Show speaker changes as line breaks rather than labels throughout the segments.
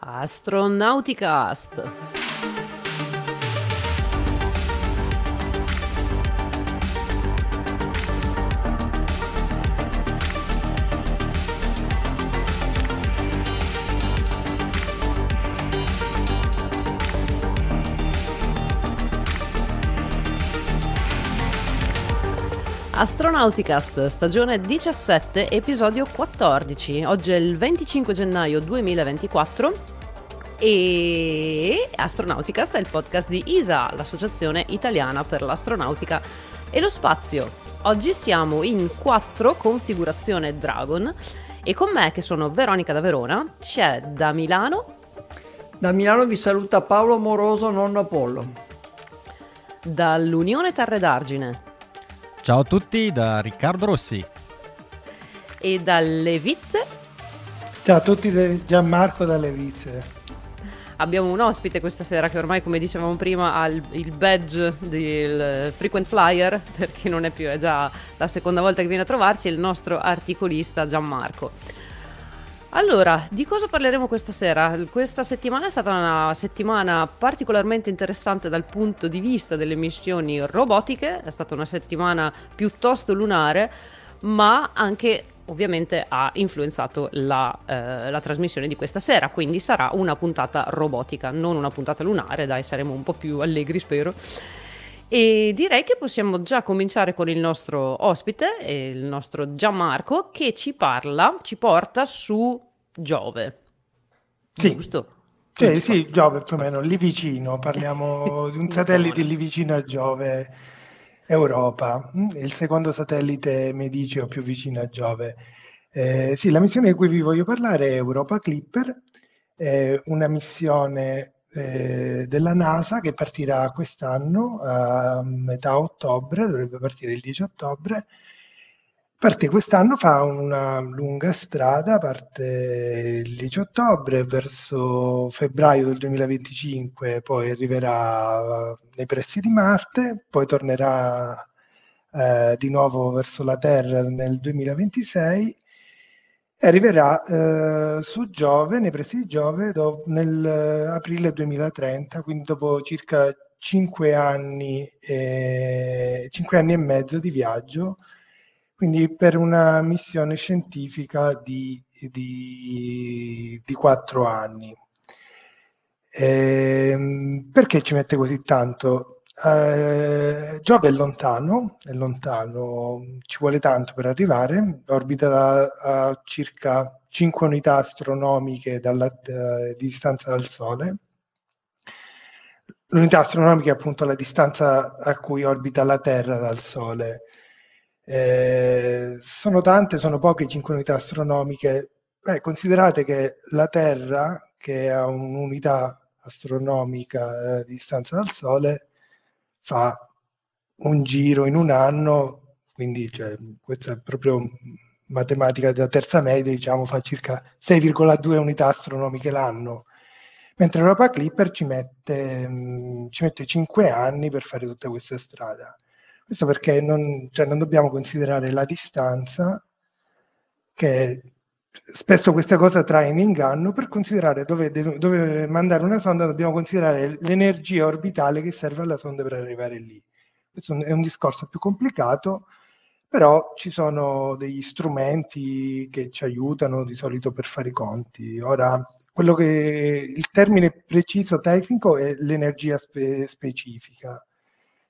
Astronauticast. Astronauticast, stagione 17, episodio 14. Oggi è il 25 gennaio 2024 e Astronauticast è il podcast di ISA, l'associazione italiana per l'astronautica e lo spazio. Oggi siamo in 4 configurazione Dragon e con me, che sono Veronica da Verona, c'è da Milano.
Da Milano vi saluta Paolo Moroso, nonno Apollo.
Dall'Unione Terre d'Argine
Ciao a tutti da Riccardo Rossi.
E dalle Vizze.
Ciao a tutti da Gianmarco dalle Vizze.
Abbiamo un ospite questa sera che ormai, come dicevamo prima, ha il, il badge del frequent flyer, perché non è più, è già la seconda volta che viene a trovarci, è il nostro articolista Gianmarco. Allora, di cosa parleremo questa sera? Questa settimana è stata una settimana particolarmente interessante dal punto di vista delle missioni robotiche, è stata una settimana piuttosto lunare, ma anche ovviamente ha influenzato la, eh, la, trasmissione di questa sera, quindi sarà una puntata robotica, non una puntata lunare, dai, saremo un po' più allegri, spero. E direi che possiamo già cominciare con il nostro ospite, il nostro Gianmarco, che ci parla, ci porta su Giove.
Sì. Giusto? Sì, sì, Giove più o meno, lì vicino, parliamo di un satellite lì vicino a Giove, Europa, mm, il secondo satellite mediceo più vicino a Giove. Eh, sì, la missione di cui vi voglio parlare è Europa Clipper, è una missione eh, della NASA che partirà quest'anno a metà ottobre, dovrebbe partire il 10 ottobre. Parte quest'anno, fa una lunga strada, parte il 10 ottobre, verso febbraio del 2025, poi arriverà nei pressi di Marte, poi tornerà eh, di nuovo verso la Terra nel 2026 e arriverà eh, su Giove, nei pressi di Giove, do, nel eh, aprile 2030, quindi dopo circa 5 anni, e, 5 anni e mezzo di viaggio, quindi per una missione scientifica di, di, di 4 anni. E, perché ci mette così tanto? Eh, Giove è lontano, è lontano, ci vuole tanto per arrivare, orbita a, circa 5 unità astronomiche dalla, da, di distanza dal Sole. L'unità astronomica è appunto la distanza a cui orbita la Terra dal Sole. Eh, sono tante, sono poche 5 unità astronomiche. Beh, considerate che la Terra, che ha un'unità astronomica eh, di distanza dal Sole, fa un giro in un anno, quindi cioè, questa è proprio matematica della terza media, diciamo, fa circa 6,2 unità astronomiche l'anno, mentre Europa Clipper ci mette, mh, mm, ci mette 5 anni per fare tutta questa strada. Questo perché non, cioè, non dobbiamo considerare la distanza, che spesso questa cosa trae in inganno, per considerare dove, dove mandare una sonda dobbiamo considerare l'energia orbitale che serve alla sonda per arrivare lì. Questo è un discorso più complicato, però ci sono degli strumenti che ci aiutano di solito per fare i conti. Ora, che il termine preciso tecnico è l'energia spe- specifica,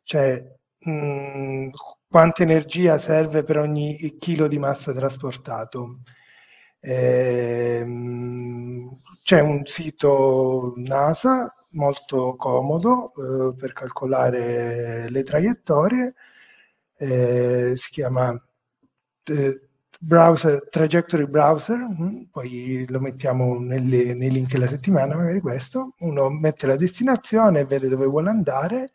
cioè mh, quanta energia serve per ogni chilo di massa trasportato. Ehm, c'è un sito NASA molto comodo eh, per calcolare le traiettorie, eh, si chiama eh, browser, Trajectory Browser, mh, mm, poi lo mettiamo nelle, nei link della settimana, magari questo, uno mette la destinazione, vede dove vuole andare,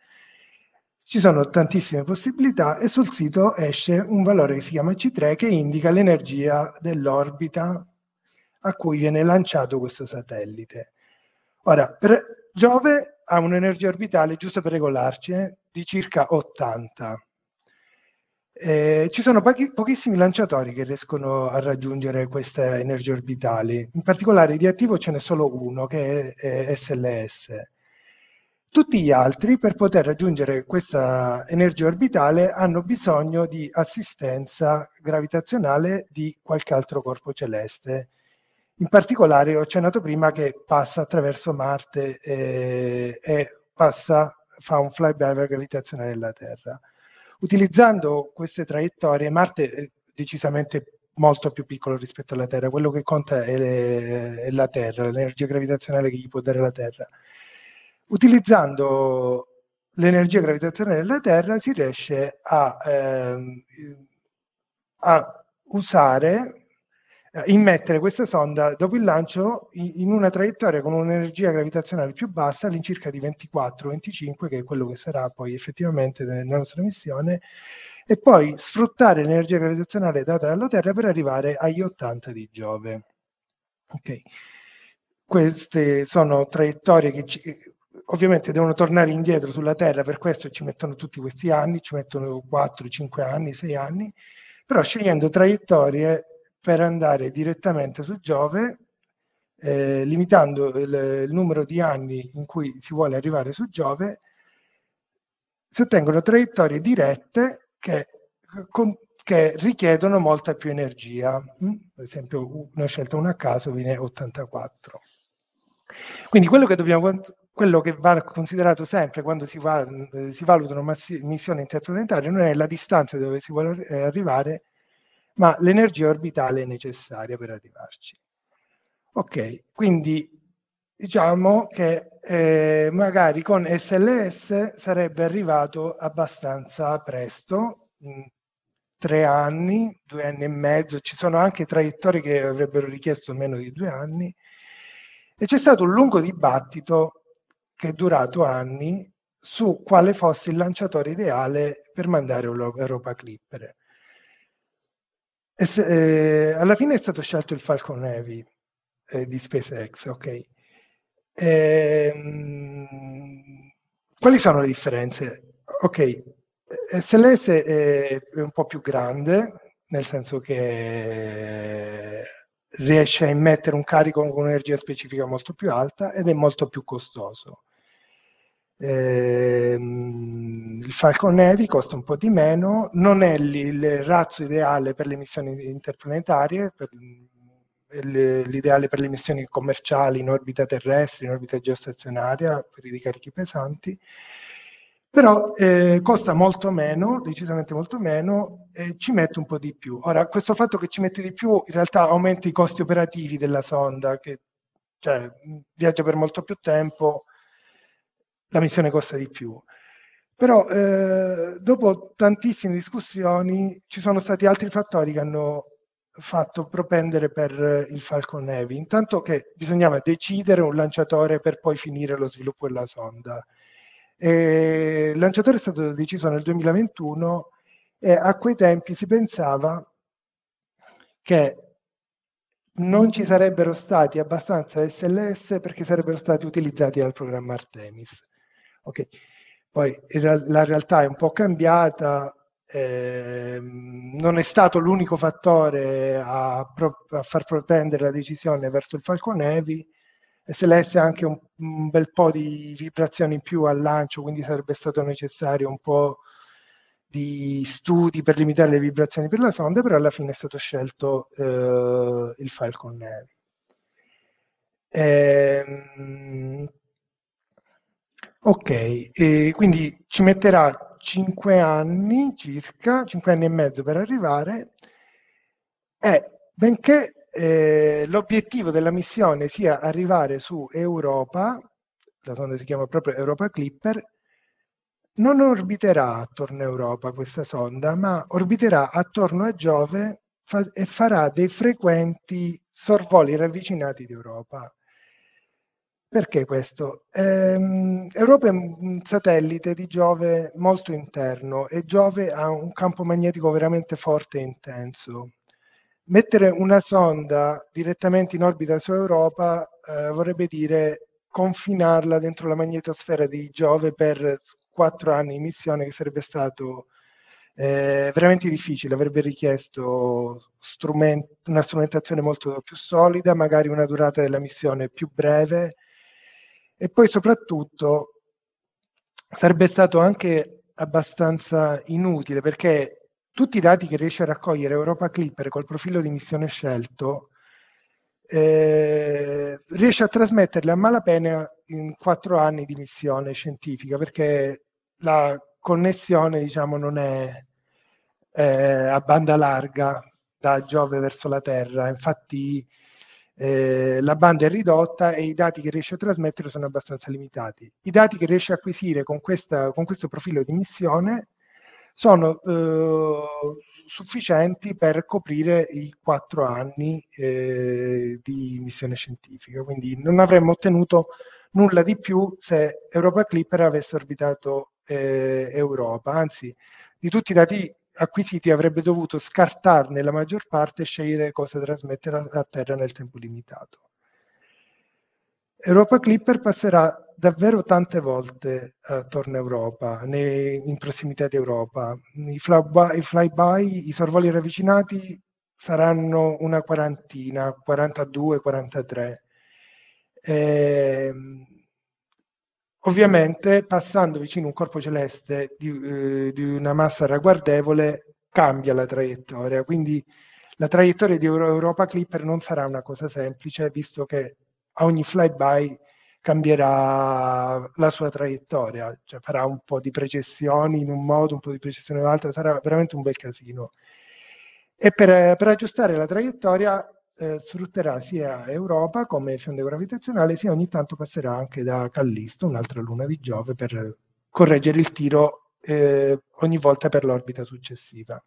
ci sono tantissime possibilità e sul sito esce un valore che si chiama C3 che indica l'energia dell'orbita a cui viene lanciato questo satellite. Ora, per Giove ha un'energia orbitale, giusto per regolarci, eh, di circa 80. Eh, ci sono pochi, pochissimi lanciatori che riescono a raggiungere queste energie orbitali, in particolare di attivo ce n'è solo uno che è, è SLS. Tutti gli altri, per poter raggiungere questa energia orbitale, hanno bisogno di assistenza gravitazionale di qualche altro corpo celeste. In particolare, ho accennato prima che passa attraverso Marte e, e passa, fa un flyby gravitazionale della Terra. Utilizzando queste traiettorie, Marte è decisamente molto più piccolo rispetto alla Terra, quello che conta è, le, è la Terra, l'energia gravitazionale che gli può dare la Terra. Utilizzando l'energia gravitazionale della Terra si riesce a, ehm, a usare immettere questa sonda dopo il lancio in una traiettoria con un'energia gravitazionale più bassa, all'incirca di 24-25, che è quello che sarà poi effettivamente nella nostra missione, e poi sfruttare l'energia gravitazionale data dalla Terra per arrivare agli 80 di Giove. Okay. Queste sono traiettorie che ci, ovviamente devono tornare indietro sulla Terra, per questo ci mettono tutti questi anni, ci mettono 4, 5 anni, 6 anni, però scegliendo traiettorie per andare direttamente su Giove, eh, limitando il, il, numero di anni in cui si vuole arrivare su Giove, si ottengono traiettorie dirette che, con, che richiedono molta più energia. Mm? Per esempio, una scelta una a caso viene 84. Quindi quello che, dobbiamo, quello che va considerato sempre quando si, va, eh, si valutano massi, missioni interplanetarie non è la distanza dove si vuole eh, arrivare, ma l'energia orbitale necessaria per arrivarci. Ok, quindi diciamo che eh, magari con SLS sarebbe arrivato abbastanza presto, in tre anni, due anni e mezzo, ci sono anche traiettorie che avrebbero richiesto meno di due anni, e c'è stato un lungo dibattito che è durato anni su quale fosse il lanciatore ideale per mandare Europa Clipper. Se, eh, alla fine è stato scelto il Falcon Heavy eh, di SpaceX, ok? Ehm, quali sono le differenze? Ok, SLS è, è un po' più grande, nel senso che riesce a immettere un carico con un'energia specifica molto più alta ed è molto più costoso. Eh, il Falcon Heavy costa un po' di meno, non è il, razzo ideale per le missioni interplanetarie, per, l'ideale per le missioni commerciali in orbita terrestre, in orbita geostazionaria, per i ricarichi pesanti, però eh, costa molto meno, decisamente molto meno, e ci mette un po' di più. Ora, questo fatto che ci mette di più in realtà aumenta i costi operativi della sonda, che cioè, viaggia per molto più tempo, la missione costa di più. Però eh, dopo tantissime discussioni ci sono stati altri fattori che hanno fatto propendere per il Falcon Heavy. Intanto che bisognava decidere un lanciatore per poi finire lo sviluppo della sonda. E il lanciatore è stato deciso nel 2021 e a quei tempi si pensava che non ci sarebbero stati abbastanza SLS perché sarebbero stati utilizzati dal programma Artemis. Okay. Poi la realtà è un po' cambiata, eh, non è stato l'unico fattore a, pro- a, far propendere la decisione verso il Falcon Heavy, SLS ha anche un, un, bel po' di vibrazioni in più al lancio, quindi sarebbe stato necessario un po' di studi per limitare le vibrazioni per la sonda, però alla fine è stato scelto eh, il Falcon Heavy. Eh, Ok, e quindi ci metterà 5 anni circa, 5 anni e mezzo per arrivare e benché eh, l'obiettivo della missione sia arrivare su Europa, la sonda si chiama proprio Europa Clipper, non orbiterà attorno a Europa questa sonda, ma orbiterà attorno a Giove fa- e farà dei frequenti sorvoli ravvicinati di Europa. Perché questo? Ehm, Europa è un satellite di Giove molto interno e Giove ha un campo magnetico veramente forte e intenso. Mettere una sonda direttamente in orbita su Europa eh, vorrebbe dire confinarla dentro la magnetosfera di Giove per quattro anni di missione, che sarebbe stato eh, veramente difficile, avrebbe richiesto strument- una strumentazione molto più solida, magari una durata della missione più breve. E poi soprattutto sarebbe stato anche abbastanza inutile perché tutti i dati che riesce a raccogliere Europa Clipper col profilo di missione scelto eh, riesce a trasmetterli a malapena in quattro anni di missione scientifica perché la connessione diciamo non è eh, a banda larga da Giove verso la Terra. Infatti eh, la banda è ridotta e i dati che riesce a trasmettere sono abbastanza limitati. I dati che riesce a acquisire con, questa, con questo profilo di missione sono eh, sufficienti per coprire i quattro anni eh, di missione scientifica. Quindi non avremmo ottenuto nulla di più se Europa Clipper avesse orbitato eh, Europa, anzi di tutti i dati acquisiti avrebbe dovuto scartarne la maggior parte e scegliere cosa trasmettere a, a terra nel tempo limitato. Europa Clipper passerà davvero tante volte attorno a Europa, nei, in prossimità di Europa. I flyby, i, flyby, i sorvoli ravvicinati saranno una quarantina, 42, 43. Eh, ovviamente passando vicino a un corpo celeste di, eh, di, una massa ragguardevole cambia la traiettoria, quindi la traiettoria di Europa Clipper non sarà una cosa semplice, visto che a ogni flyby cambierà la sua traiettoria, cioè farà un po' di precessioni in un modo, un po' di precessioni in un altro, sarà veramente un bel casino. E per, per aggiustare la traiettoria eh, sfrutterà sia Europa come fionde gravitazionale, sia ogni tanto passerà anche da Callisto, un'altra luna di Giove, per correggere il tiro eh, ogni volta per l'orbita successiva.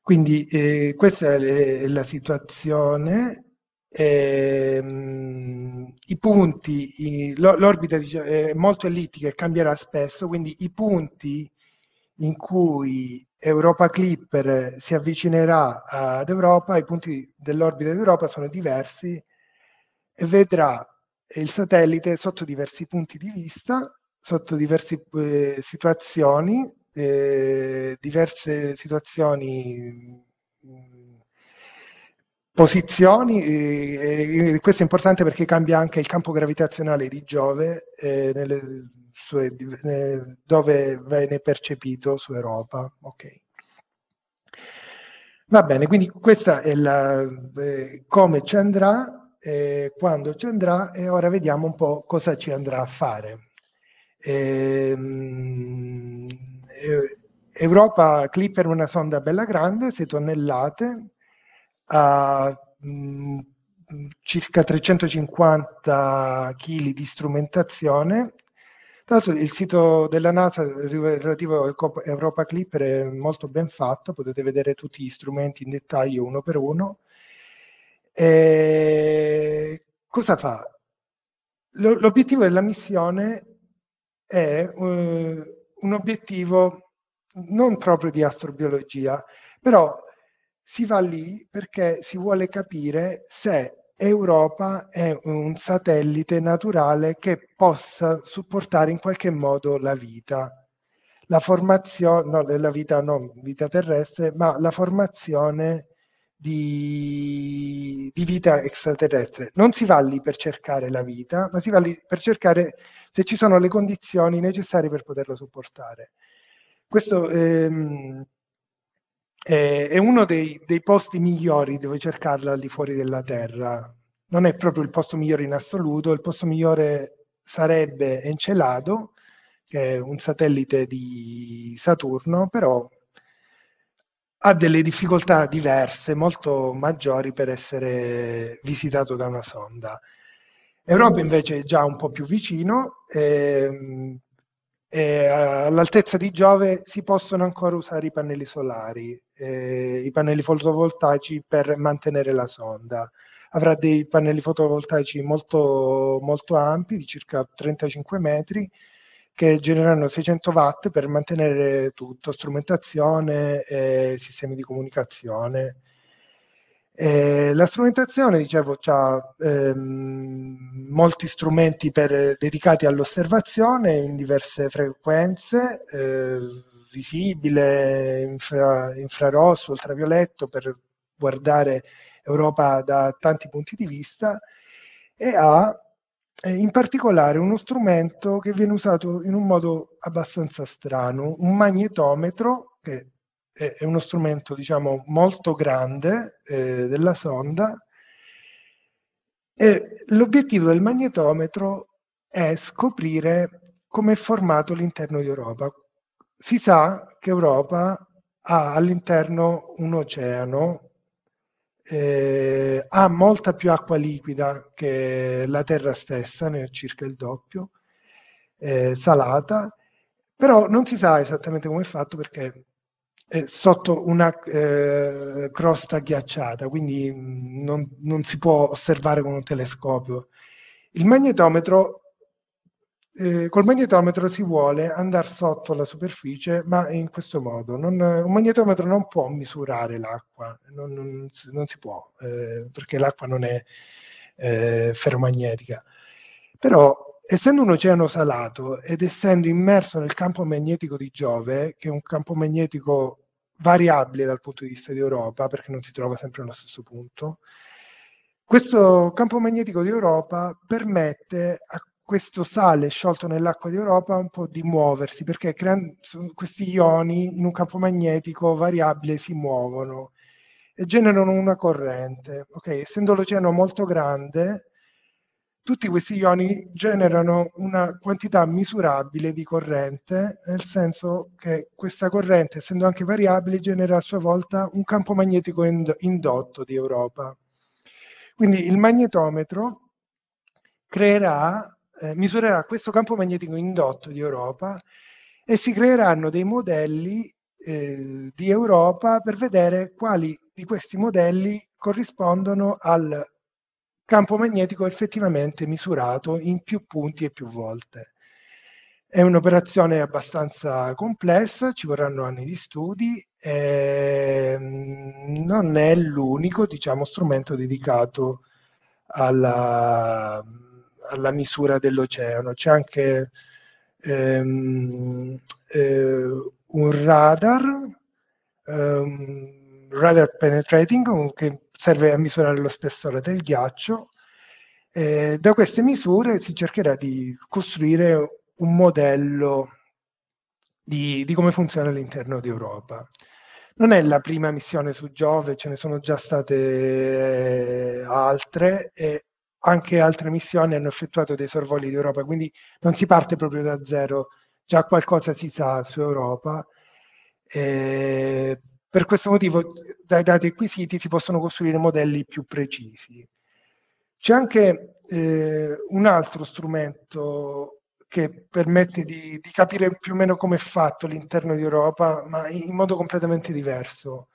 Quindi eh, questa è la situazione ehm, i punti, i, l'orbita è molto ellittica e cambierà spesso, quindi i punti in cui Europa Clipper si avvicinerà ad Europa, i punti dell'orbita di Europa sono diversi e vedrà il satellite sotto diversi punti di vista, sotto diverse eh, situazioni, eh, diverse situazioni posizioni, e, questo è importante perché cambia anche il campo gravitazionale di Giove eh, nelle sue, eh, dove viene percepito su Europa. Okay. Va bene, quindi questa è la, eh, come ci andrà, eh, quando ci andrà e ora vediamo un po' cosa ci andrà a fare. Ehm, eh, Europa Clipper una sonda bella grande, 6 tonnellate, a mh, mm, circa 350 kg di strumentazione. Tra l'altro il sito della NASA relativo a Europa Clipper è molto ben fatto, potete vedere tutti gli strumenti in dettaglio uno per uno. E cosa fa? L'obiettivo della missione è uh, un obiettivo non proprio di astrobiologia, però si va lì perché si vuole capire se Europa è un satellite naturale che possa supportare in qualche modo la vita. La formazione, no, la vita non vita terrestre, ma la formazione di, di, vita extraterrestre. Non si va lì per cercare la vita, ma si va lì per cercare se ci sono le condizioni necessarie per poterla supportare. Questo ehm, eh, è uno dei, dei, posti migliori dove cercarla al di fuori della Terra. Non è proprio il posto migliore in assoluto, il posto migliore sarebbe Encelado, che è un satellite di Saturno, però ha delle difficoltà diverse, molto maggiori per essere visitato da una sonda. Europa invece è già un po' più vicino, ehm, eh, all'altezza di Giove si possono ancora usare i pannelli solari, eh, i pannelli fotovoltaici per mantenere la sonda. Avrà dei pannelli fotovoltaici molto, molto ampi, di circa 35 metri, che generano 600 watt per mantenere tutto, strumentazione e sistemi di comunicazione. Eh, la strumentazione, dicevo, ha ehm, molti strumenti per, dedicati all'osservazione in diverse frequenze, eh, visibile, infra, infrarosso, ultravioletto per guardare Europa da tanti punti di vista e ha eh, in particolare uno strumento che viene usato in un modo abbastanza strano, un magnetometro che è uno strumento diciamo molto grande eh, della sonda e l'obiettivo del magnetometro è scoprire come è formato l'interno di Europa. Si sa che Europa ha all'interno un oceano, eh, ha molta più acqua liquida che la Terra stessa, ne circa il doppio, eh, salata, però non si sa esattamente come è fatto perché è sotto una eh, crosta ghiacciata, quindi non, non, si può osservare con un telescopio. Il magnetometro, eh, col magnetometro si vuole andare sotto la superficie, ma in questo modo. Non, un magnetometro non può misurare l'acqua, non, non, non si può, eh, perché l'acqua non è eh, ferromagnetica. Però essendo un oceano salato ed essendo immerso nel campo magnetico di Giove, che è un campo magnetico variabile dal punto di vista di Europa, perché non si trova sempre allo stesso punto, questo campo magnetico di Europa permette a questo sale sciolto nell'acqua di Europa un po' di muoversi, perché creando, questi ioni in un campo magnetico variabile si muovono e generano una corrente. Okay? Essendo l'oceano molto grande, tutti questi ioni generano una quantità misurabile di corrente, nel senso che questa corrente, essendo anche variabile, genera a sua volta un campo magnetico indotto di Europa. Quindi il magnetometro creerà, eh, misurerà questo campo magnetico indotto di Europa e si creeranno dei modelli eh, di Europa per vedere quali di questi modelli corrispondono al campo magnetico effettivamente misurato in più punti e più volte. È un'operazione abbastanza complessa, ci vorranno anni di studi e mm, non è l'unico diciamo, strumento dedicato alla, alla misura dell'oceano. C'è anche ehm, eh, un radar, um, radar penetrating, che serve a misurare lo spessore del ghiaccio. Eh, da queste misure si cercherà di costruire un modello di, di come funziona all'interno di Europa. Non è la prima missione su Giove, ce ne sono già state eh, altre e anche altre missioni hanno effettuato dei sorvoli di Europa, quindi non si parte proprio da zero, già qualcosa si sa su Europa. Eh, per questo motivo, dai dati acquisiti si possono costruire modelli più precisi. C'è anche eh, un altro strumento che permette di, di, capire più o meno come è fatto l'interno di Europa, ma in, modo completamente diverso.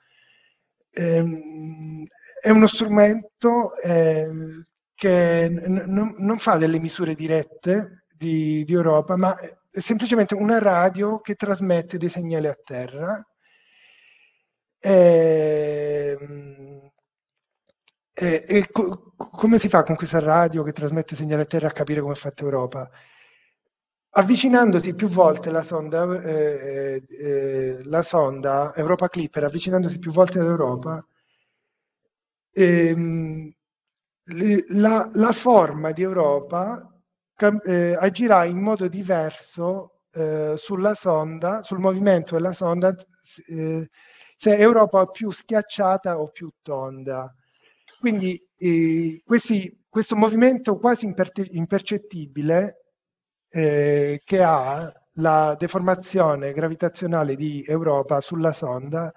Ehm, è uno strumento eh, che n- n- non fa delle misure dirette di, di Europa, ma è semplicemente una radio che trasmette dei segnali a terra e, ehm, e, e co- come si fa con questa radio che trasmette segnale a terra a capire come è fatta Europa? Avvicinandosi più volte la sonda, eh, eh, la sonda Europa Clipper, avvicinandosi più volte ad Europa, ehm, la, la, forma di Europa cam- eh, agirà in modo diverso eh, sulla sonda, sul movimento della sonda eh, se Europa è più schiacciata o più tonda. Quindi eh, questi, questo movimento quasi imper- impercettibile eh, che ha la deformazione gravitazionale di Europa sulla sonda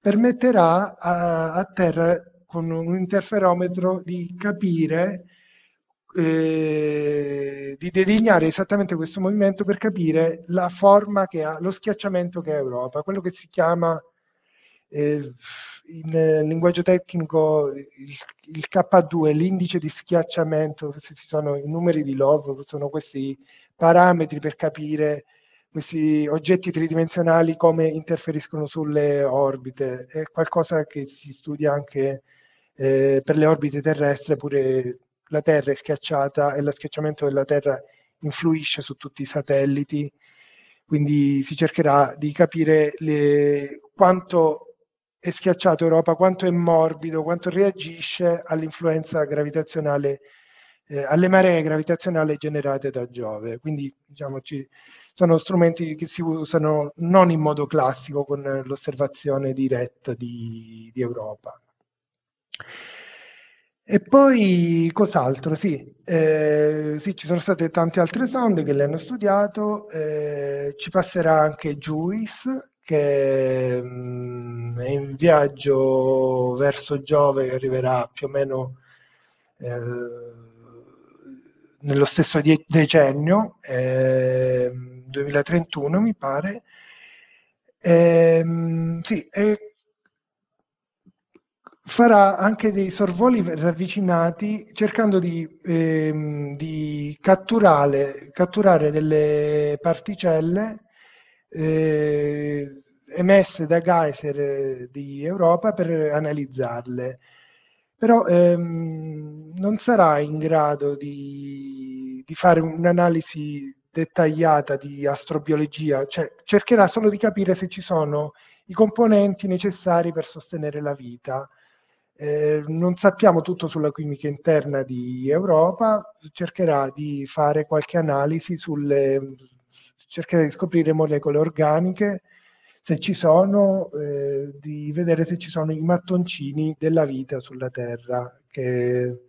permetterà a, a terra con un interferometro di capire eh, di delineare esattamente questo movimento per capire la forma che ha, lo schiacciamento che ha Europa, quello che si chiama eh, in eh, linguaggio tecnico il, il, K2, l'indice di schiacciamento, questi sono i numeri di Love, sono questi parametri per capire questi oggetti tridimensionali come interferiscono sulle orbite. È qualcosa che si studia anche eh, per le orbite terrestri, pure la Terra è schiacciata e lo schiacciamento della Terra influisce su tutti i satelliti quindi si cercherà di capire le, quanto è schiacciato Europa, quanto è morbido, quanto reagisce all'influenza gravitazionale, eh, alle maree gravitazionali generate da Giove. Quindi diciamo, ci, sono strumenti che si usano non in modo classico con l'osservazione diretta di, di Europa. E poi cos'altro? Sì, eh, sì, ci sono state tante altre sonde che le hanno studiato, eh, ci passerà anche JUICE che mh, mm, è in viaggio verso Giove che arriverà più o meno eh, nello stesso die- decennio, 2031 mi pare. Ehm, sì, e farà anche dei sorvoli ravvicinati cercando di, ehm, di catturare, catturare, delle particelle eh, emesse da geyser di Europa per analizzarle. Però ehm, non sarà in grado di, di fare un'analisi dettagliata di astrobiologia, cioè cercherà solo di capire se ci sono i componenti necessari per sostenere la vita eh, non sappiamo tutto sulla chimica interna di Europa, cercherà di fare qualche analisi sulle, cercherà di scoprire molecole organiche, se ci sono, eh, di vedere se ci sono i mattoncini della vita sulla Terra, che,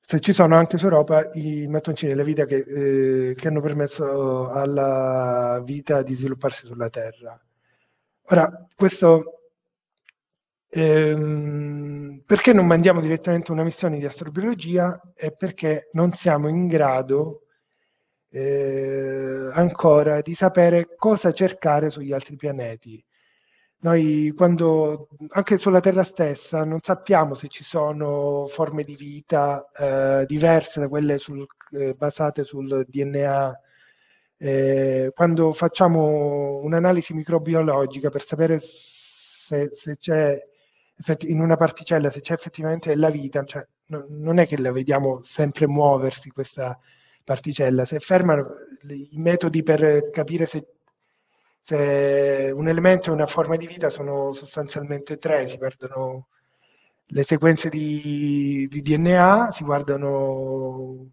se ci sono anche su Europa i mattoncini della vita che, eh, che hanno permesso alla vita di svilupparsi sulla Terra. Ora, questo Ehm, perché non mandiamo direttamente una missione di astrobiologia? È perché non siamo in grado eh, ancora di sapere cosa cercare sugli altri pianeti. Noi quando anche sulla Terra stessa non sappiamo se ci sono forme di vita eh, diverse da quelle sul, eh, basate sul DNA. Eh, quando facciamo un'analisi microbiologica per sapere se, se c'è in una particella se c'è effettivamente la vita, cioè, no, non è che la vediamo sempre muoversi questa particella, se fermano i metodi per capire se, se un elemento è una forma di vita sono sostanzialmente tre, si guardano le sequenze di, di DNA, si guardano,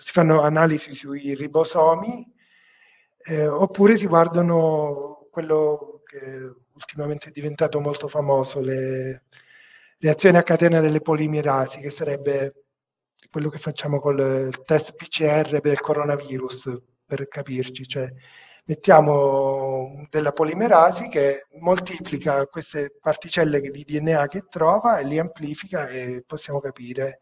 si fanno analisi sui ribosomi, eh, oppure si guardano quello che ultimamente è diventato molto famoso, le reazioni a catena delle polimerasi, che sarebbe quello che facciamo col test PCR del coronavirus, per capirci, cioè mettiamo della polimerasi che moltiplica queste particelle di DNA che trova e li amplifica e possiamo capire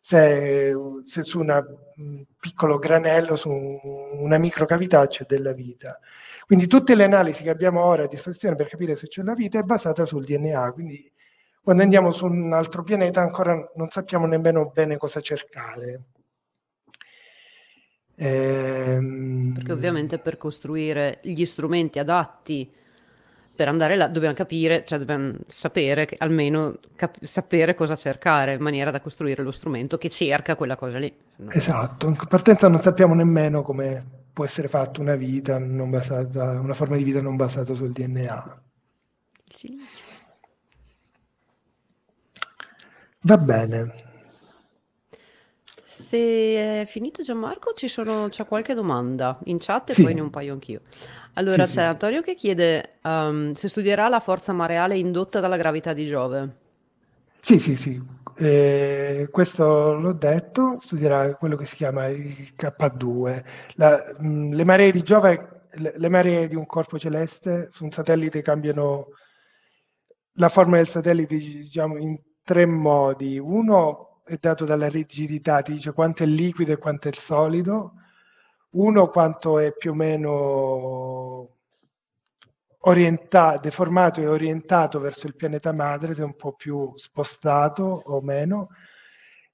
se, se su un piccolo granello, su una microcavità c'è della vita. Quindi tutte le analisi che abbiamo ora a disposizione per capire se c'è la vita è basata sul DNA, quindi quando andiamo su un altro pianeta ancora non sappiamo nemmeno bene cosa cercare.
Ehm... Perché ovviamente per costruire gli strumenti adatti per andare là dobbiamo capire, cioè dobbiamo sapere, che, almeno cap- sapere cosa cercare in maniera da costruire lo strumento che cerca quella cosa lì.
Esatto, in partenza non sappiamo nemmeno come può essere fatta una vita non basata, una forma di vita non basata sul DNA. Sì. Va bene.
Se è finito Gianmarco, ci sono, c'è qualche domanda in chat e sì. poi ne un paio anch'io. Allora sì, c'è sì. Antonio che chiede um, se studierà la forza mareale indotta dalla gravità di Giove.
Sì, sì, sì. Eh, questo l'ho detto, studierà quello che si chiama il K2. La, mh, le maree di Giove, le, le, maree di un corpo celeste su un satellite cambiano la forma del satellite diciamo, in tre modi. Uno è dato dalla rigidità, ti dice quanto è liquido e quanto è solido. Uno quanto è più o meno orientato, deformato e orientato verso il pianeta madre, se è un po' più spostato o meno,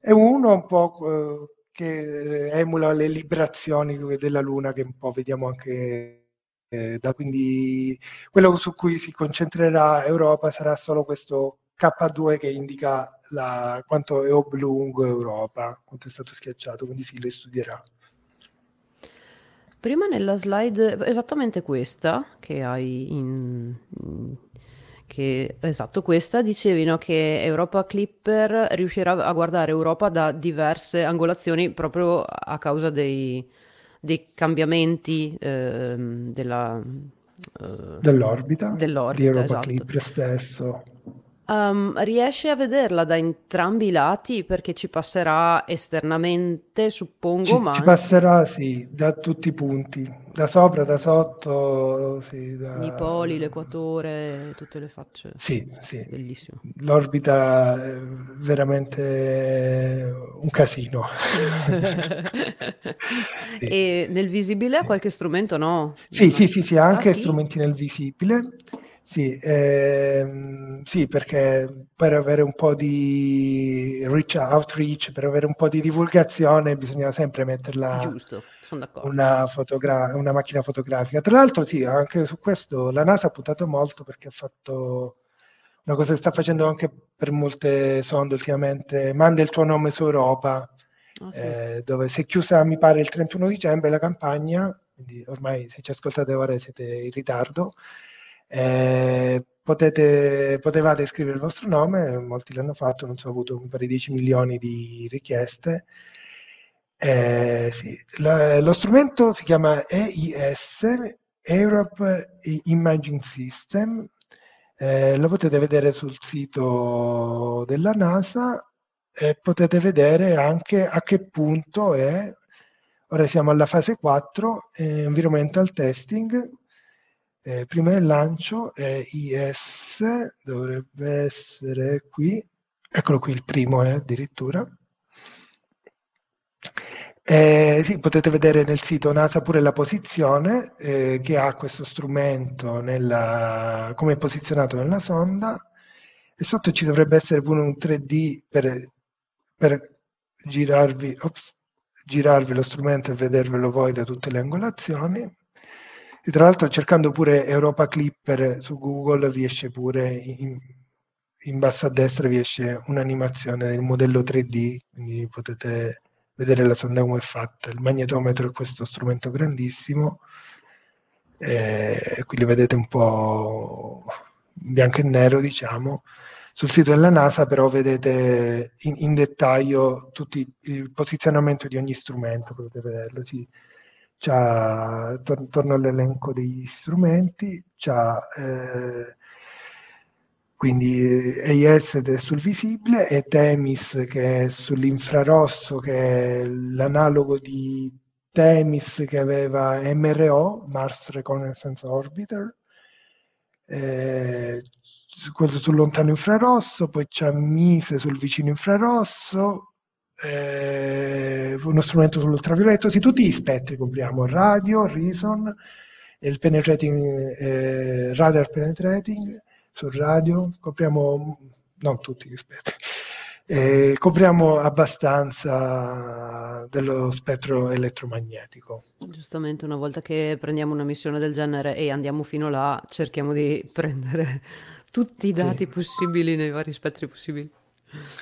e uno un po' eh, che emula le librazioni della Luna che un po' vediamo anche eh, da quindi quello su cui si concentrerà Europa sarà solo questo K2 che indica la, quanto è oblungo Europa, quanto è stato schiacciato, quindi si le studierà.
Prima nella slide, esattamente questa che hai in, che, esatto, questa dicevi no, che Europa Clipper riuscirà a guardare Europa da diverse angolazioni proprio a causa dei, dei cambiamenti eh, della,
eh, dell'orbita,
dell'orbita
di Europa
esatto.
Clipper stesso.
Um, riesce a vederla da entrambi i lati perché ci passerà esternamente, suppongo,
ci,
ma
ci passerà sì, da tutti i punti, da sopra, da sotto, sì, da...
i poli, l'equatore, tutte le facce.
Sì, sì.
Bellissimo.
L'orbita è veramente un casino.
sì. E nel visibile ha qualche strumento, no?
Sì, sì, sì, sì, anche ah, strumenti nel visibile. Sì, ehm, sì, perché per avere un po' di reach outreach, per avere un po' di divulgazione bisogna sempre metterla
Giusto.
Una, fotogra- una macchina fotografica. Tra l'altro sì, anche su questo la NASA ha puntato molto perché ha fatto una cosa che sta facendo anche per molte sonde ultimamente, manda il tuo nome su Europa, oh, sì. eh, dove si è chiusa mi pare il 31 dicembre la campagna, quindi ormai se ci ascoltate ora siete in ritardo. Eh, potete, potevate scrivere il vostro nome, molti l'hanno fatto, non so, ho avuto un 10 milioni di richieste. Eh, sì. La, lo strumento si chiama EIS, Europe Imaging System, eh, lo potete vedere sul sito della NASA e potete vedere anche a che punto è. Ora siamo alla fase 4, eh, environmental testing, eh, prima del lancio è IS, dovrebbe essere qui, eccolo qui il primo è addirittura. Eh, sì, potete vedere nel sito NASA pure la posizione eh, che ha questo strumento, nella, come è posizionato nella sonda e sotto ci dovrebbe essere pure un 3D per, per girarvi, ops, girarvi lo strumento e vedervelo voi da tutte le angolazioni. E tra l'altro cercando pure Europa Clipper su Google vi esce pure in, in basso a destra vi esce un'animazione del modello 3D, quindi potete vedere la sonda come è fatta. Il magnetometro è questo strumento grandissimo, e qui vedete un po' bianco e nero, diciamo. Sul sito della NASA però vedete in, in dettaglio tutto il posizionamento di ogni strumento, potete vederlo. Sì tor- torno all'elenco degli strumenti, eh, quindi EIS è sul visibile e TEMIS che è sull'infrarosso, che è l'analogo di TEMIS che aveva MRO, Mars Reconnaissance Orbiter, eh, quello sul lontano infrarosso, poi c'è MISE sul vicino infrarosso, eh, uno strumento sull'ultravioletto, sì, tutti gli spettri copriamo, radio, reason, il penetrating, eh, radar penetrating sul radio, copriamo, non tutti gli spettri, eh, copriamo abbastanza dello spettro elettromagnetico.
Giustamente, una volta che prendiamo una missione del genere e andiamo fino là, cerchiamo di prendere tutti i dati sì. possibili nei vari spettri possibili.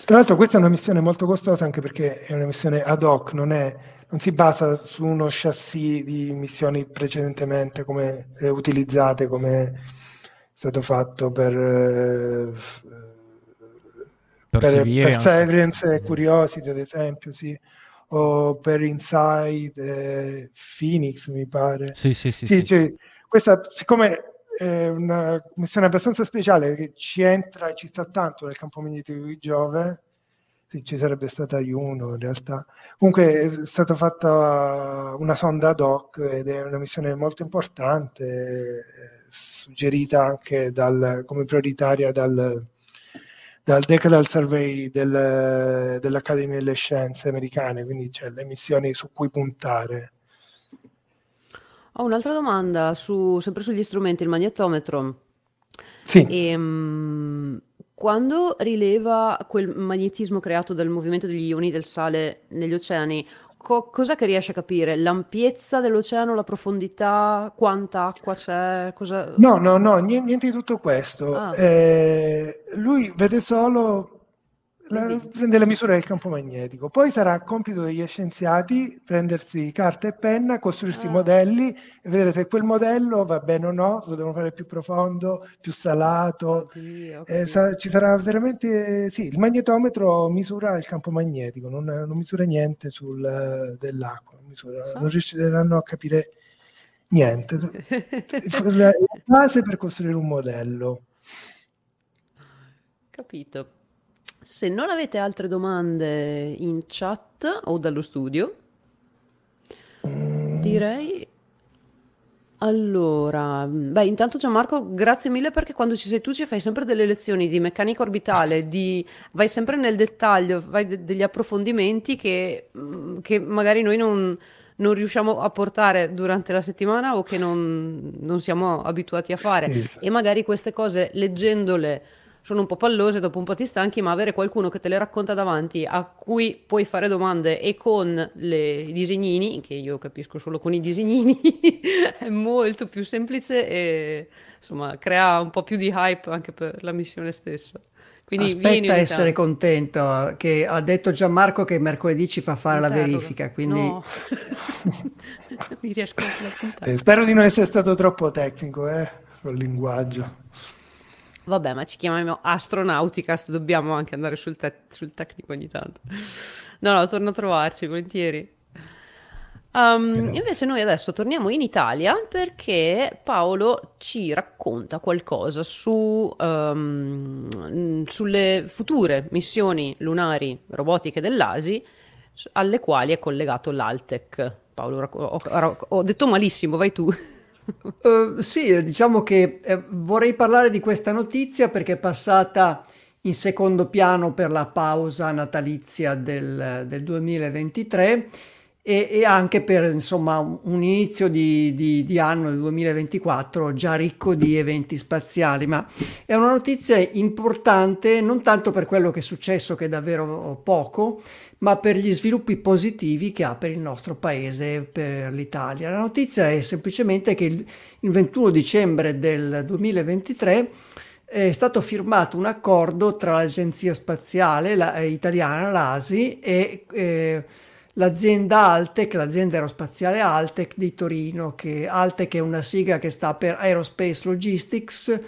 Tra l'altro questa è una missione molto costosa anche perché è una missione ad hoc, non, è, non si basa su uno chassis di missioni precedentemente come, eh, utilizzate come è stato fatto per, eh, per, per Perseverance e Curiosity ad esempio, sì. o per Inside eh, Phoenix mi pare.
Sì, sì, sì. sì, sì.
Cioè, questa, siccome è una missione abbastanza speciale che ci entra e ci sta tanto nel campo magnetico di Giove. Sì, ci sarebbe stata Juno in realtà. Comunque è stata fatta una sonda ad hoc ed è una missione molto importante, suggerita anche dal, come prioritaria dal, dal Decadal Survey del, dell'Accademia delle Scienze americane, quindi c'è le missioni su cui puntare.
Ho un'altra domanda su, sempre sugli strumenti, il magnetometro.
Sì.
E, um, quando rileva quel magnetismo creato dal movimento degli ioni del sale negli oceani, co- cos'è che riesce a capire? L'ampiezza dell'oceano, la profondità, quanta acqua c'è? Cosa...
No, no, no, niente, niente di tutto questo. Ah. Eh, lui vede solo la, prende la misura del campo magnetico. Poi sarà compito degli scienziati prendersi carta e penna, costruirsi ah. modelli e vedere se quel modello va bene o no, lo devono fare più profondo, più salato. Oddio, eh, sa, ci sarà veramente, sì, il magnetometro misura il campo magnetico, non, non misura niente sul, dell'acqua, misura, ah. non riusciranno a capire niente. la base per costruire un modello.
Capito. Se non avete altre domande in chat o dallo studio, direi allora, beh, intanto Gianmarco, grazie mille perché quando ci sei tu ci fai sempre delle lezioni di meccanica orbitale, di, vai sempre nel dettaglio, fai de- degli approfondimenti che, mm, che magari noi non, non, riusciamo a portare durante la settimana o che non, non siamo abituati a fare. E magari queste cose, leggendole sono un po' pallose, dopo un po' ti stanchi, ma avere qualcuno che te le racconta davanti, a cui puoi fare domande e con le, i disegnini, che io capisco solo con i disegnini, è molto più semplice e insomma crea un po' più di hype anche per la missione stessa.
Quindi Aspetta a essere contento, che ha detto Gianmarco che mercoledì ci fa fare la verifica, quindi... No.
Mi riesco a eh, Spero di non essere stato troppo tecnico eh, col linguaggio.
Vabbè, ma ci chiamiamo Astronauticast, dobbiamo anche andare sul, te- sul tecnico ogni tanto. No, no, torno a trovarci, volentieri. Um, invece noi adesso torniamo in Italia perché Paolo ci racconta qualcosa su, um, sulle future missioni lunari robotiche dell'ASI alle quali è collegato l'Altec. Paolo, ho, ho, ho detto malissimo, vai tu.
Uh, sì, diciamo che eh, vorrei parlare di questa notizia perché è passata in secondo piano per la pausa natalizia del, del 2023 e, e, anche per insomma un inizio di, di, di anno del 2024 già ricco di eventi spaziali, ma è una notizia importante non tanto per quello che è successo che è davvero poco, ma per gli sviluppi positivi che ha per il nostro paese, per l'Italia. La notizia è semplicemente che il, 21 dicembre del 2023 è stato firmato un accordo tra l'Agenzia Spaziale la, eh, Italiana, l'ASI, e eh, l'azienda Altec, l'azienda aerospaziale Altec di Torino, che Altec è una sigla che sta per Aerospace Logistics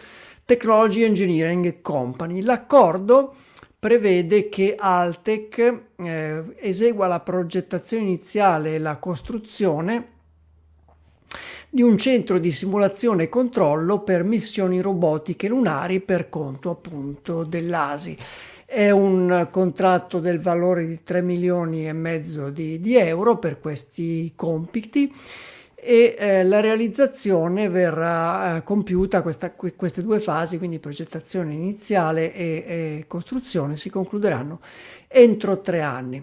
Technology Engineering Company. L'accordo prevede che Altec eh, esegua la progettazione iniziale e la costruzione di un centro di simulazione e controllo per missioni robotiche lunari per conto appunto dell'ASI. È un contratto del valore di 3 milioni e mezzo di, di euro per questi compiti e eh, la realizzazione verrà eh, compiuta, questa, queste due fasi, quindi progettazione iniziale e, e costruzione, si concluderanno entro tre anni.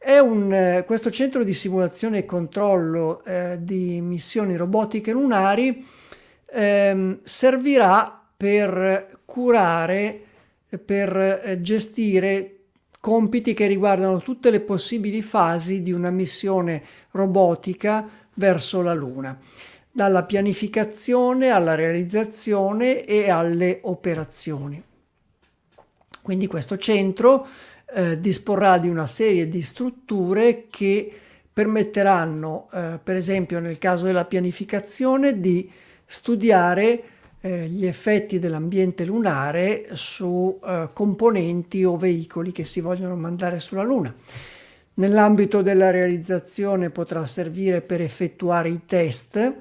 Un, eh, questo centro di simulazione e controllo eh, di missioni robotiche lunari ehm, servirà per curare, per eh, gestire compiti che riguardano tutte le possibili fasi di una missione robotica verso la Luna, dalla pianificazione alla realizzazione e alle operazioni. Quindi questo centro eh, disporrà di una serie di strutture che permetteranno, eh, per esempio nel caso della pianificazione, di studiare eh, gli effetti dell'ambiente lunare su eh, componenti o veicoli che si vogliono mandare sulla Luna Nell'ambito della realizzazione potrà servire per effettuare i test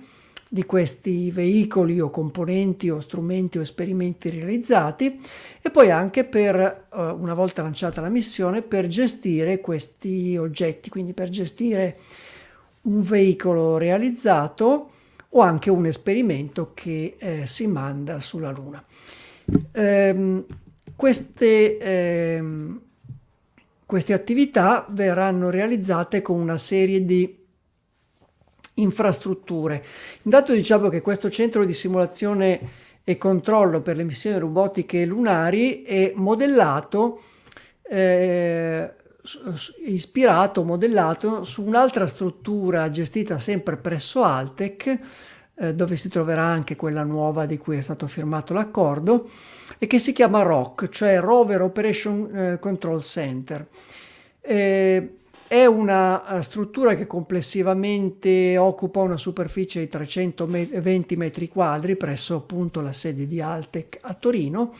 di questi veicoli o componenti o strumenti o esperimenti realizzati e poi anche per, eh, una volta lanciata la missione, per gestire questi oggetti, quindi per gestire un veicolo realizzato o anche un esperimento che eh, si manda sulla Luna. Ehm, queste ehm, queste attività verranno realizzate con una serie di infrastrutture. Intanto diciamo che questo centro di simulazione e controllo per le missioni robotiche lunari è modellato, eh, ispirato, modellato su un'altra struttura gestita sempre presso Altec, eh, dove si troverà anche quella nuova di cui è stato firmato l'accordo, e che si chiama ROC, cioè Rover Operation eh, Control Center. Eh, è una struttura che complessivamente occupa una superficie di 320 metri quadri presso appunto la sede di Altec a Torino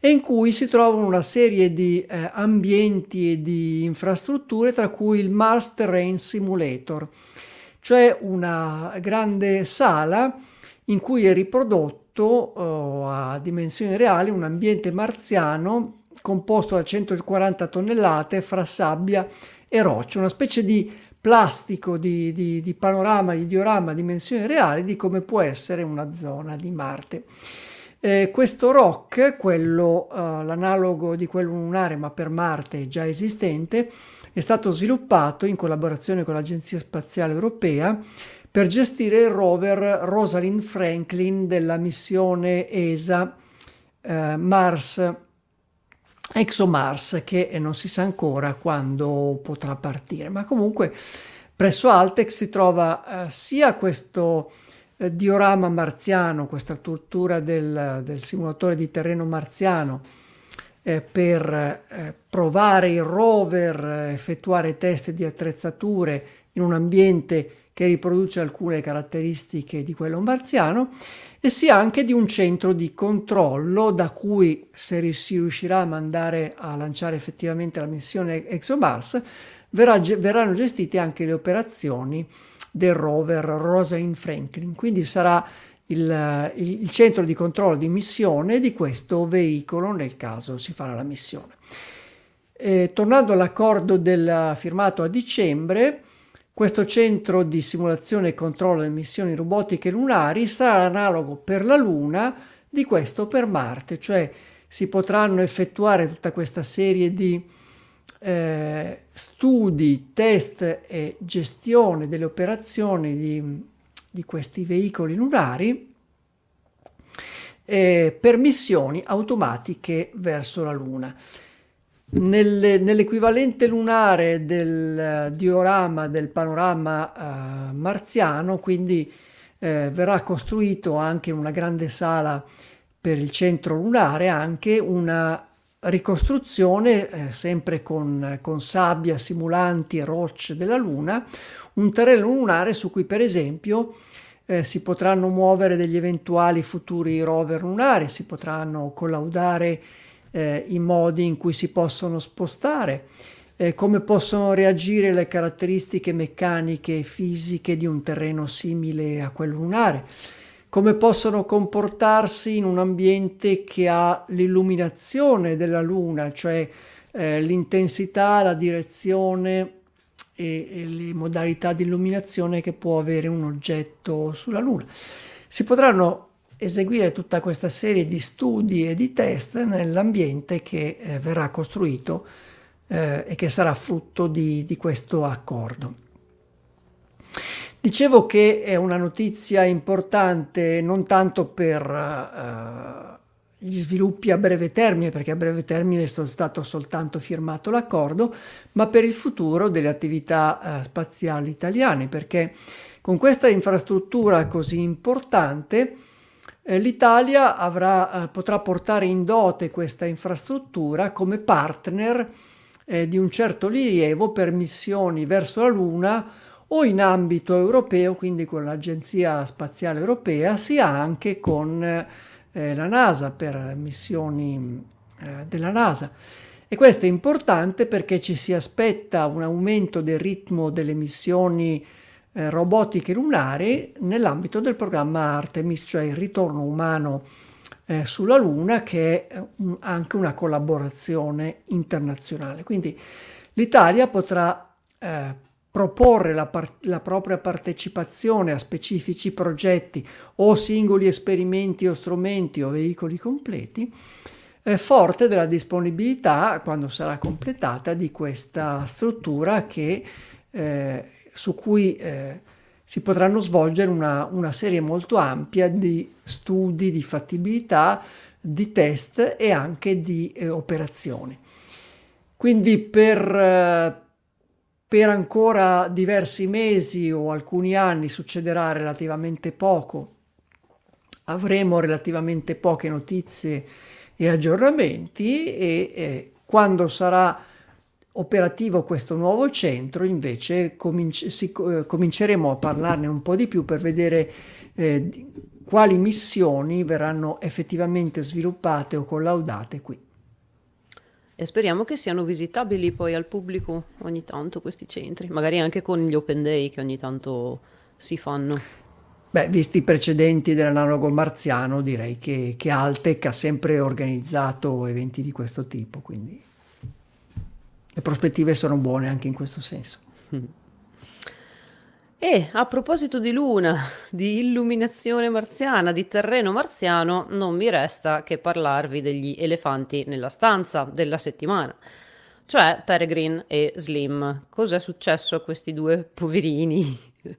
e in cui si trovano una serie di eh, ambienti e di infrastrutture tra cui il Mars Terrain Simulator, cioè una grande sala in cui è riprodotto oh, a dimensioni reali un ambiente marziano composto da 140 tonnellate fra sabbia e roccia, una specie di plastico, di, di, di panorama, di diorama a dimensioni reali di come può essere una zona di Marte. Eh, questo rock, quello, uh, l'analogo di quello lunare ma per Marte già esistente, è stato sviluppato in collaborazione con l'Agenzia Spaziale Europea per gestire il rover Rosalind Franklin della missione ESA eh, Mars ExoMars che non si sa ancora quando potrà partire, ma comunque presso Altex si trova eh, sia questo eh, diorama marziano, questa struttura del, del, simulatore di terreno marziano eh, per eh, provare il rover, eh, effettuare test di attrezzature in un ambiente che riproduce alcune caratteristiche di quello marziano e sia anche di un centro di controllo da cui se si riuscirà a mandare a lanciare effettivamente la missione ExoMars verrà, verranno gestite anche le operazioni del rover Rosalind Franklin. Quindi sarà il, il, centro di controllo di missione di questo veicolo nel caso si farà la missione. Eh, tornando all'accordo del, firmato a dicembre questo centro di simulazione e controllo delle missioni robotiche lunari sarà analogo per la Luna di questo per Marte, cioè si potranno effettuare tutta questa serie di eh, studi, test e gestione delle operazioni di, di questi veicoli lunari eh, per missioni automatiche verso la Luna. Nelle, nell'equivalente lunare del uh, diorama del panorama uh, marziano, quindi eh, verrà costruito anche una grande sala per il centro lunare, anche una ricostruzione eh, sempre con, con, sabbia, simulanti e rocce della Luna, un terreno lunare su cui per esempio eh, si potranno muovere degli eventuali futuri rover lunari, si potranno collaudare eh, i modi in cui si possono spostare, eh, come possono reagire le caratteristiche meccaniche e fisiche di un terreno simile a quello lunare, come possono comportarsi in un ambiente che ha l'illuminazione della Luna, cioè eh, l'intensità, la direzione e, e le modalità di illuminazione che può avere un oggetto sulla Luna. Si potranno eseguire tutta questa serie di studi e di test nell'ambiente che eh, verrà costruito eh, e che sarà frutto di, di, questo accordo. Dicevo che è una notizia importante non tanto per uh, gli sviluppi a breve termine, perché a breve termine è stato soltanto firmato l'accordo, ma per il futuro delle attività uh, spaziali italiane, perché con questa infrastruttura così importante eh, l'Italia avrà, eh, potrà portare in dote questa infrastruttura come partner eh, di un certo rilievo per missioni verso la Luna o in ambito europeo, quindi con l'Agenzia Spaziale Europea, sia anche con eh, la NASA per missioni eh, della NASA. E questo è importante perché ci si aspetta un aumento del ritmo delle missioni eh, robotiche lunari nell'ambito del programma Artemis, cioè il ritorno umano eh, sulla Luna, che è un, anche una collaborazione internazionale. Quindi l'Italia potrà eh, proporre la, par- la, propria partecipazione a specifici progetti o singoli esperimenti o strumenti o veicoli completi, eh, forte della disponibilità, quando sarà completata, di questa struttura che eh, su cui eh, si potranno svolgere una, una, serie molto ampia di studi di fattibilità, di test e anche di eh, operazioni. Quindi per, eh, per ancora diversi mesi o alcuni anni succederà relativamente poco, avremo relativamente poche notizie e aggiornamenti e eh, quando sarà operativo questo nuovo centro invece cominci- si, eh, cominceremo a parlarne un po' di più per vedere eh, quali missioni verranno effettivamente sviluppate o collaudate qui.
E speriamo che siano visitabili poi al pubblico ogni tanto questi centri, magari anche con gli open day che ogni tanto si fanno.
Beh, visti i precedenti dell'analogo marziano, direi che, che Altec ha sempre organizzato eventi di questo tipo, quindi le prospettive sono buone anche in questo senso.
E a proposito di luna, di illuminazione marziana, di terreno marziano, non mi resta che parlarvi degli elefanti nella stanza della settimana, cioè Peregrine e Slim. Cos'è successo a questi due poverini?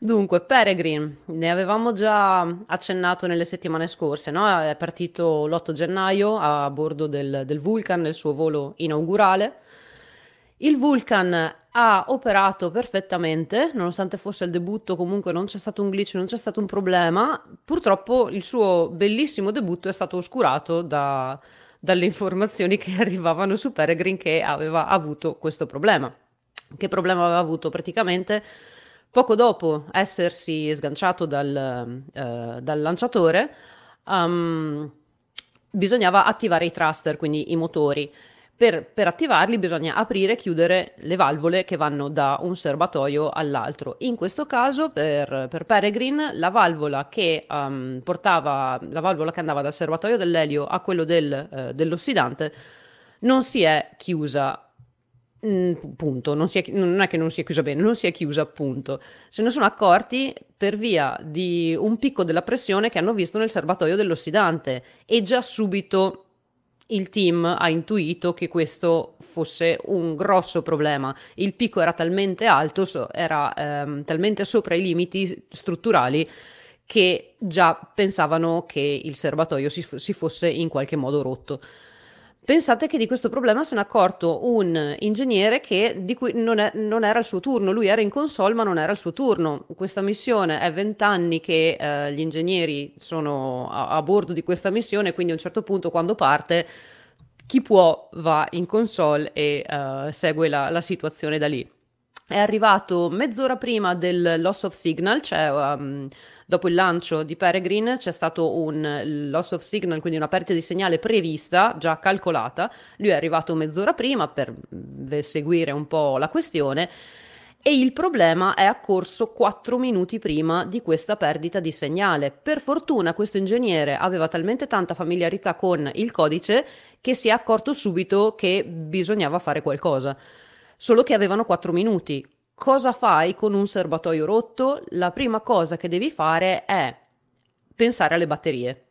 Dunque, Peregrine, ne avevamo già accennato nelle settimane scorse, no? È partito l'8 gennaio a bordo del, del Vulcan nel suo volo inaugurale il Vulcan ha operato perfettamente, nonostante fosse il debutto, comunque non c'è stato un glitch, non c'è stato un problema. Purtroppo il suo bellissimo debutto è stato oscurato da, dalle informazioni che arrivavano su Peregrine che aveva avuto questo problema. Che problema aveva avuto? Praticamente poco dopo essersi sganciato dal, uh, dal lanciatore, um, bisognava attivare i thruster, quindi i motori. Per, per, attivarli bisogna aprire e chiudere le valvole che vanno da un serbatoio all'altro. In questo caso, per, per Peregrine, la valvola che um, portava, la valvola che andava dal serbatoio dell'elio a quello del, uh, dell'ossidante non si è chiusa. Mm, punto, non, è, non, è, che non si è chiusa bene, non si è chiusa, appunto. Se ne sono accorti per via di un picco della pressione che hanno visto nel serbatoio dell'ossidante e già subito il team ha intuito che questo fosse un grosso problema. Il picco era talmente alto, era ehm, talmente sopra i limiti strutturali che già pensavano che il serbatoio si, si fosse in qualche modo rotto. Pensate che di questo problema se ne è accorto un ingegnere che, di cui non, è, non, era il suo turno, lui era in console ma non era il suo turno. Questa missione è vent'anni che eh, gli ingegneri sono a, a, bordo di questa missione, quindi a un certo punto quando parte chi può va in console e uh, segue la, la situazione da lì. È arrivato mezz'ora prima del loss of signal, cioè um, dopo il lancio di Peregrine c'è stato un loss of signal, quindi una perdita di segnale prevista, già calcolata. Lui è arrivato mezz'ora prima per seguire un po' la questione e il problema è accorso 4 minuti prima di questa perdita di segnale. Per fortuna questo ingegnere aveva talmente tanta familiarità con il codice che si è accorto subito che bisognava fare qualcosa. Solo che avevano 4 minuti cosa fai con un serbatoio rotto? La prima cosa che devi fare è pensare alle batterie.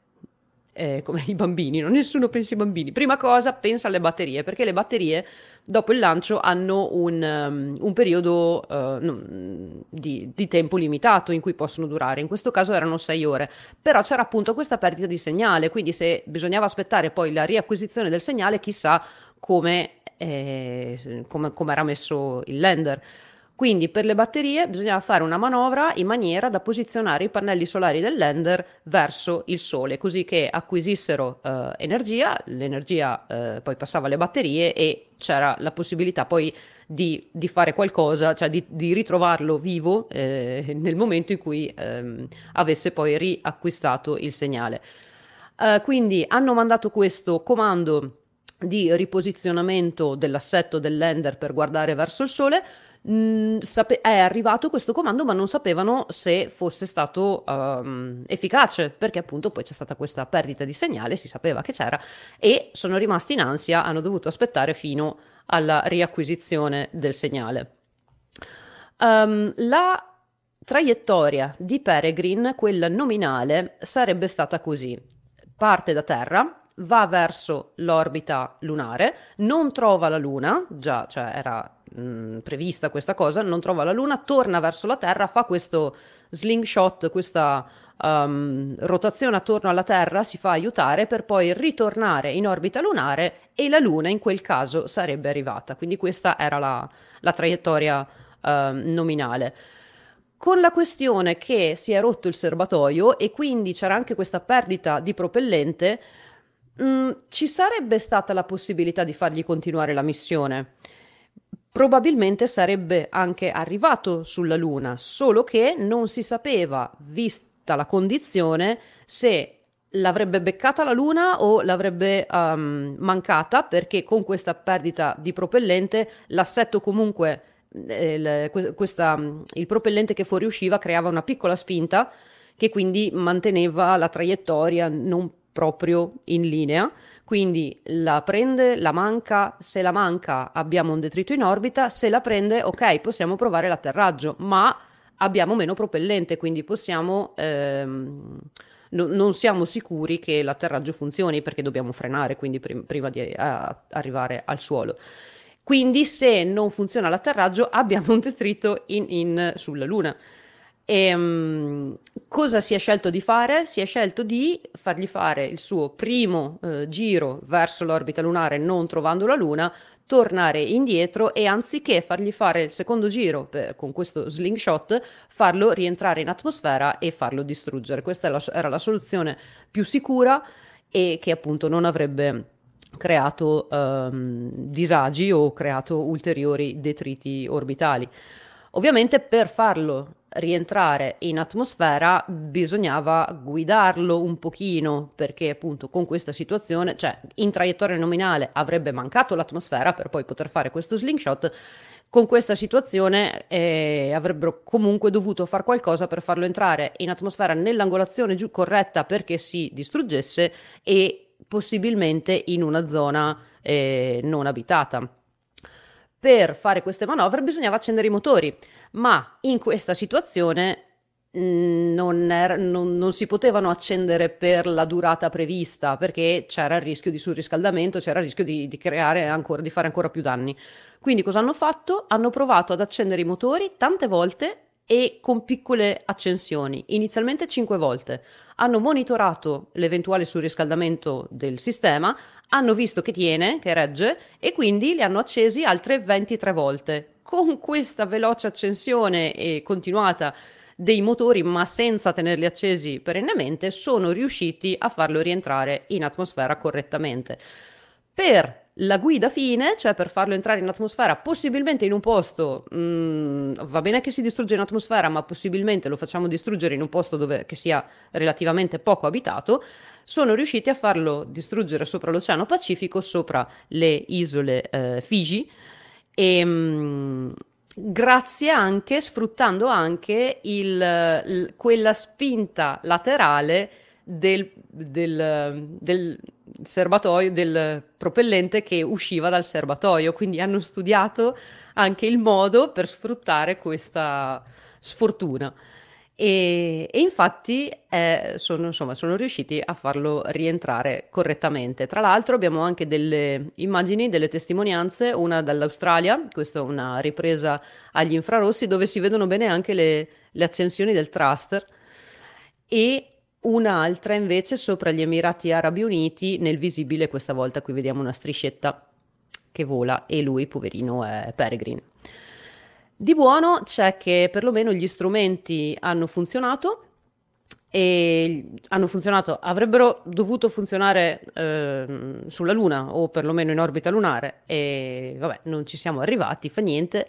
Eh, come i bambini, non nessuno pensa ai bambini. Prima cosa, pensa alle batterie, perché le batterie dopo il lancio hanno un, um, un periodo uh, di, di, tempo limitato in cui possono durare. In questo caso erano 6 ore, però c'era appunto questa perdita di segnale, quindi se bisognava aspettare poi la riacquisizione del segnale, chissà come, eh, come, come era messo il lender. Quindi per le batterie bisognava fare una manovra in maniera da posizionare i pannelli solari del lander verso il sole, così che acquisissero eh, energia, l'energia eh, poi passava alle batterie e c'era la possibilità poi di, di fare qualcosa, cioè di, di ritrovarlo vivo eh, nel momento in cui ehm, avesse poi riacquistato il segnale. Uh, quindi hanno mandato questo comando di riposizionamento dell'assetto del lander per guardare verso il sole mh, mm, sape- è arrivato questo comando, ma non sapevano se fosse stato um, efficace, perché appunto poi c'è stata questa perdita di segnale, si sapeva che c'era, e sono rimasti in ansia, hanno dovuto aspettare fino alla riacquisizione del segnale. Um, la traiettoria di Peregrine, quella nominale, sarebbe stata così. Parte da terra, va verso l'orbita lunare, non trova la Luna, già cioè era mh, mm, prevista questa cosa, non trova la Luna, torna verso la Terra, fa questo slingshot, questa um, rotazione attorno alla Terra, si fa aiutare per poi ritornare in orbita lunare e la Luna in quel caso sarebbe arrivata. Quindi questa era la, la traiettoria uh, nominale. Con la questione che si è rotto il serbatoio e quindi c'era anche questa perdita di propellente, mh, mm, ci sarebbe stata la possibilità di fargli continuare la missione. Probabilmente sarebbe anche arrivato sulla Luna, solo che non si sapeva, vista la condizione, se l'avrebbe beccata la Luna o l'avrebbe um, mancata, perché con questa perdita di propellente l'assetto comunque il, questa, il propellente che fuoriusciva creava una piccola spinta che quindi manteneva la traiettoria non proprio in linea. Quindi la prende, la manca, se la manca abbiamo un detrito in orbita, se la prende ok possiamo provare l'atterraggio, ma abbiamo meno propellente, quindi possiamo... Ehm, no, non siamo sicuri che l'atterraggio funzioni perché dobbiamo frenare quindi prim- prima di a- arrivare al suolo. Quindi se non funziona l'atterraggio abbiamo un detrito in, in, sulla Luna. E, um, cosa si è scelto di fare? Si è scelto di fargli fare il suo primo uh, giro verso l'orbita lunare non trovando la Luna, tornare indietro e anziché fargli fare il secondo giro per, con questo slingshot, farlo rientrare in atmosfera e farlo distruggere. Questa la, era la soluzione più sicura e che appunto non avrebbe creato um, disagi o creato ulteriori detriti orbitali. Ovviamente per farlo rientrare in atmosfera bisognava guidarlo un pochino perché appunto con questa situazione, cioè in traiettoria nominale avrebbe mancato l'atmosfera per poi poter fare questo slingshot, con questa situazione eh, avrebbero comunque dovuto fare qualcosa per farlo entrare in atmosfera nell'angolazione giù corretta perché si distruggesse e possibilmente in una zona eh, non abitata. Per fare queste manovre bisognava accendere i motori, ma in questa situazione mm, non, era, non, non, si potevano accendere per la durata prevista perché c'era il rischio di surriscaldamento, c'era il rischio di, di, ancora, di fare ancora più danni. Quindi cosa hanno fatto? Hanno provato ad accendere i motori tante volte e con piccole accensioni, inizialmente 5 volte hanno monitorato l'eventuale surriscaldamento del sistema, hanno visto che tiene, che regge e quindi li hanno accesi altre 23 volte. Con questa veloce accensione e continuata dei motori, ma senza tenerli accesi perennemente, sono riusciti a farlo rientrare in atmosfera correttamente. Per la guida fine, cioè per farlo entrare in atmosfera, possibilmente in un posto, mh, mm, va bene che si distrugge in atmosfera, ma possibilmente lo facciamo distruggere in un posto dove, che sia relativamente poco abitato, sono riusciti a farlo distruggere sopra l'Oceano Pacifico, sopra le isole eh, Fiji, e mh, mm, grazie anche, sfruttando anche il, il, quella spinta laterale del, del, del serbatoio, del propellente che usciva dal serbatoio, quindi hanno studiato anche il modo per sfruttare questa sfortuna. E, e infatti eh, sono, insomma, sono riusciti a farlo rientrare correttamente. Tra l'altro abbiamo anche delle immagini, delle testimonianze, una dall'Australia, questa è una ripresa agli infrarossi, dove si vedono bene anche le, le accensioni del thruster e un'altra invece sopra gli Emirati Arabi Uniti, nel visibile questa volta qui vediamo una striscetta che vola e lui, poverino, è Peregrine. Di buono c'è che perlomeno gli strumenti hanno funzionato e hanno funzionato, avrebbero dovuto funzionare eh, sulla Luna o perlomeno in orbita lunare e vabbè, non ci siamo arrivati, fa niente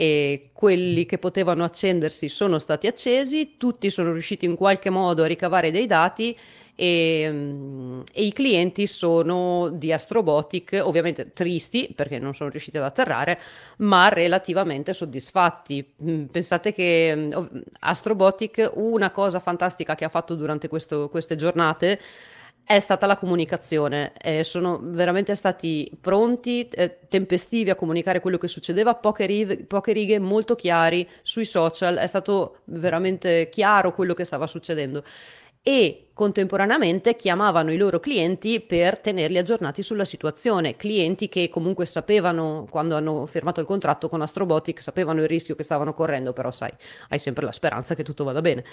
e quelli che potevano accendersi sono stati accesi, tutti sono riusciti in qualche modo a ricavare dei dati e, mm, e, i clienti sono di Astrobotic, ovviamente tristi perché non sono riusciti ad atterrare, ma relativamente soddisfatti. Mm, pensate che mm, Astrobotic, una cosa fantastica che ha fatto durante questo, queste giornate, è stata la comunicazione. Eh, sono veramente stati pronti, eh, tempestivi a comunicare quello che succedeva, poche, rive, poche righe molto chiari sui social, è stato veramente chiaro quello che stava succedendo e contemporaneamente chiamavano i loro clienti per tenerli aggiornati sulla situazione, clienti che comunque sapevano quando hanno firmato il contratto con Astrobotic, sapevano il rischio che stavano correndo, però sai, hai sempre la speranza che tutto vada bene.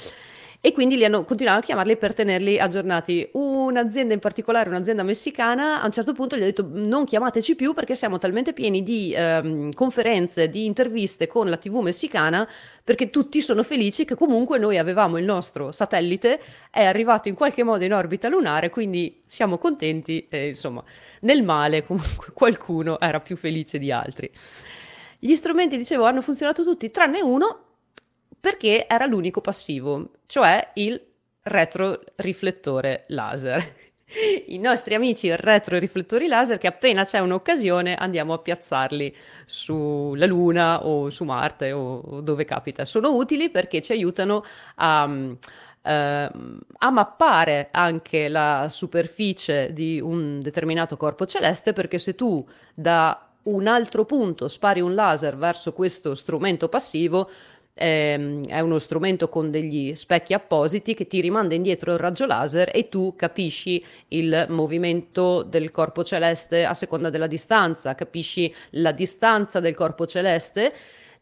E quindi li hanno continuato a chiamarli per tenerli aggiornati. Un'azienda in particolare, un'azienda messicana, a un certo punto gli ha detto non chiamateci più perché siamo talmente pieni di ehm, conferenze, di interviste con la TV messicana perché tutti sono felici che comunque noi avevamo il nostro satellite, è arrivato in qualche modo in orbita lunare, quindi siamo contenti e insomma nel male comunque qualcuno era più felice di altri. Gli strumenti, dicevo, hanno funzionato tutti tranne uno perché era l'unico passivo, cioè il retroriflettore laser. I nostri amici retroriflettori laser che appena c'è un'occasione andiamo a piazzarli sulla Luna o su Marte o dove capita. Sono utili perché ci aiutano a, eh, a mappare anche la superficie di un determinato corpo celeste perché se tu da un altro punto spari un laser verso questo strumento passivo ehm, è uno strumento con degli specchi appositi che ti rimanda indietro il raggio laser e tu capisci il movimento del corpo celeste a seconda della distanza, capisci la distanza del corpo celeste,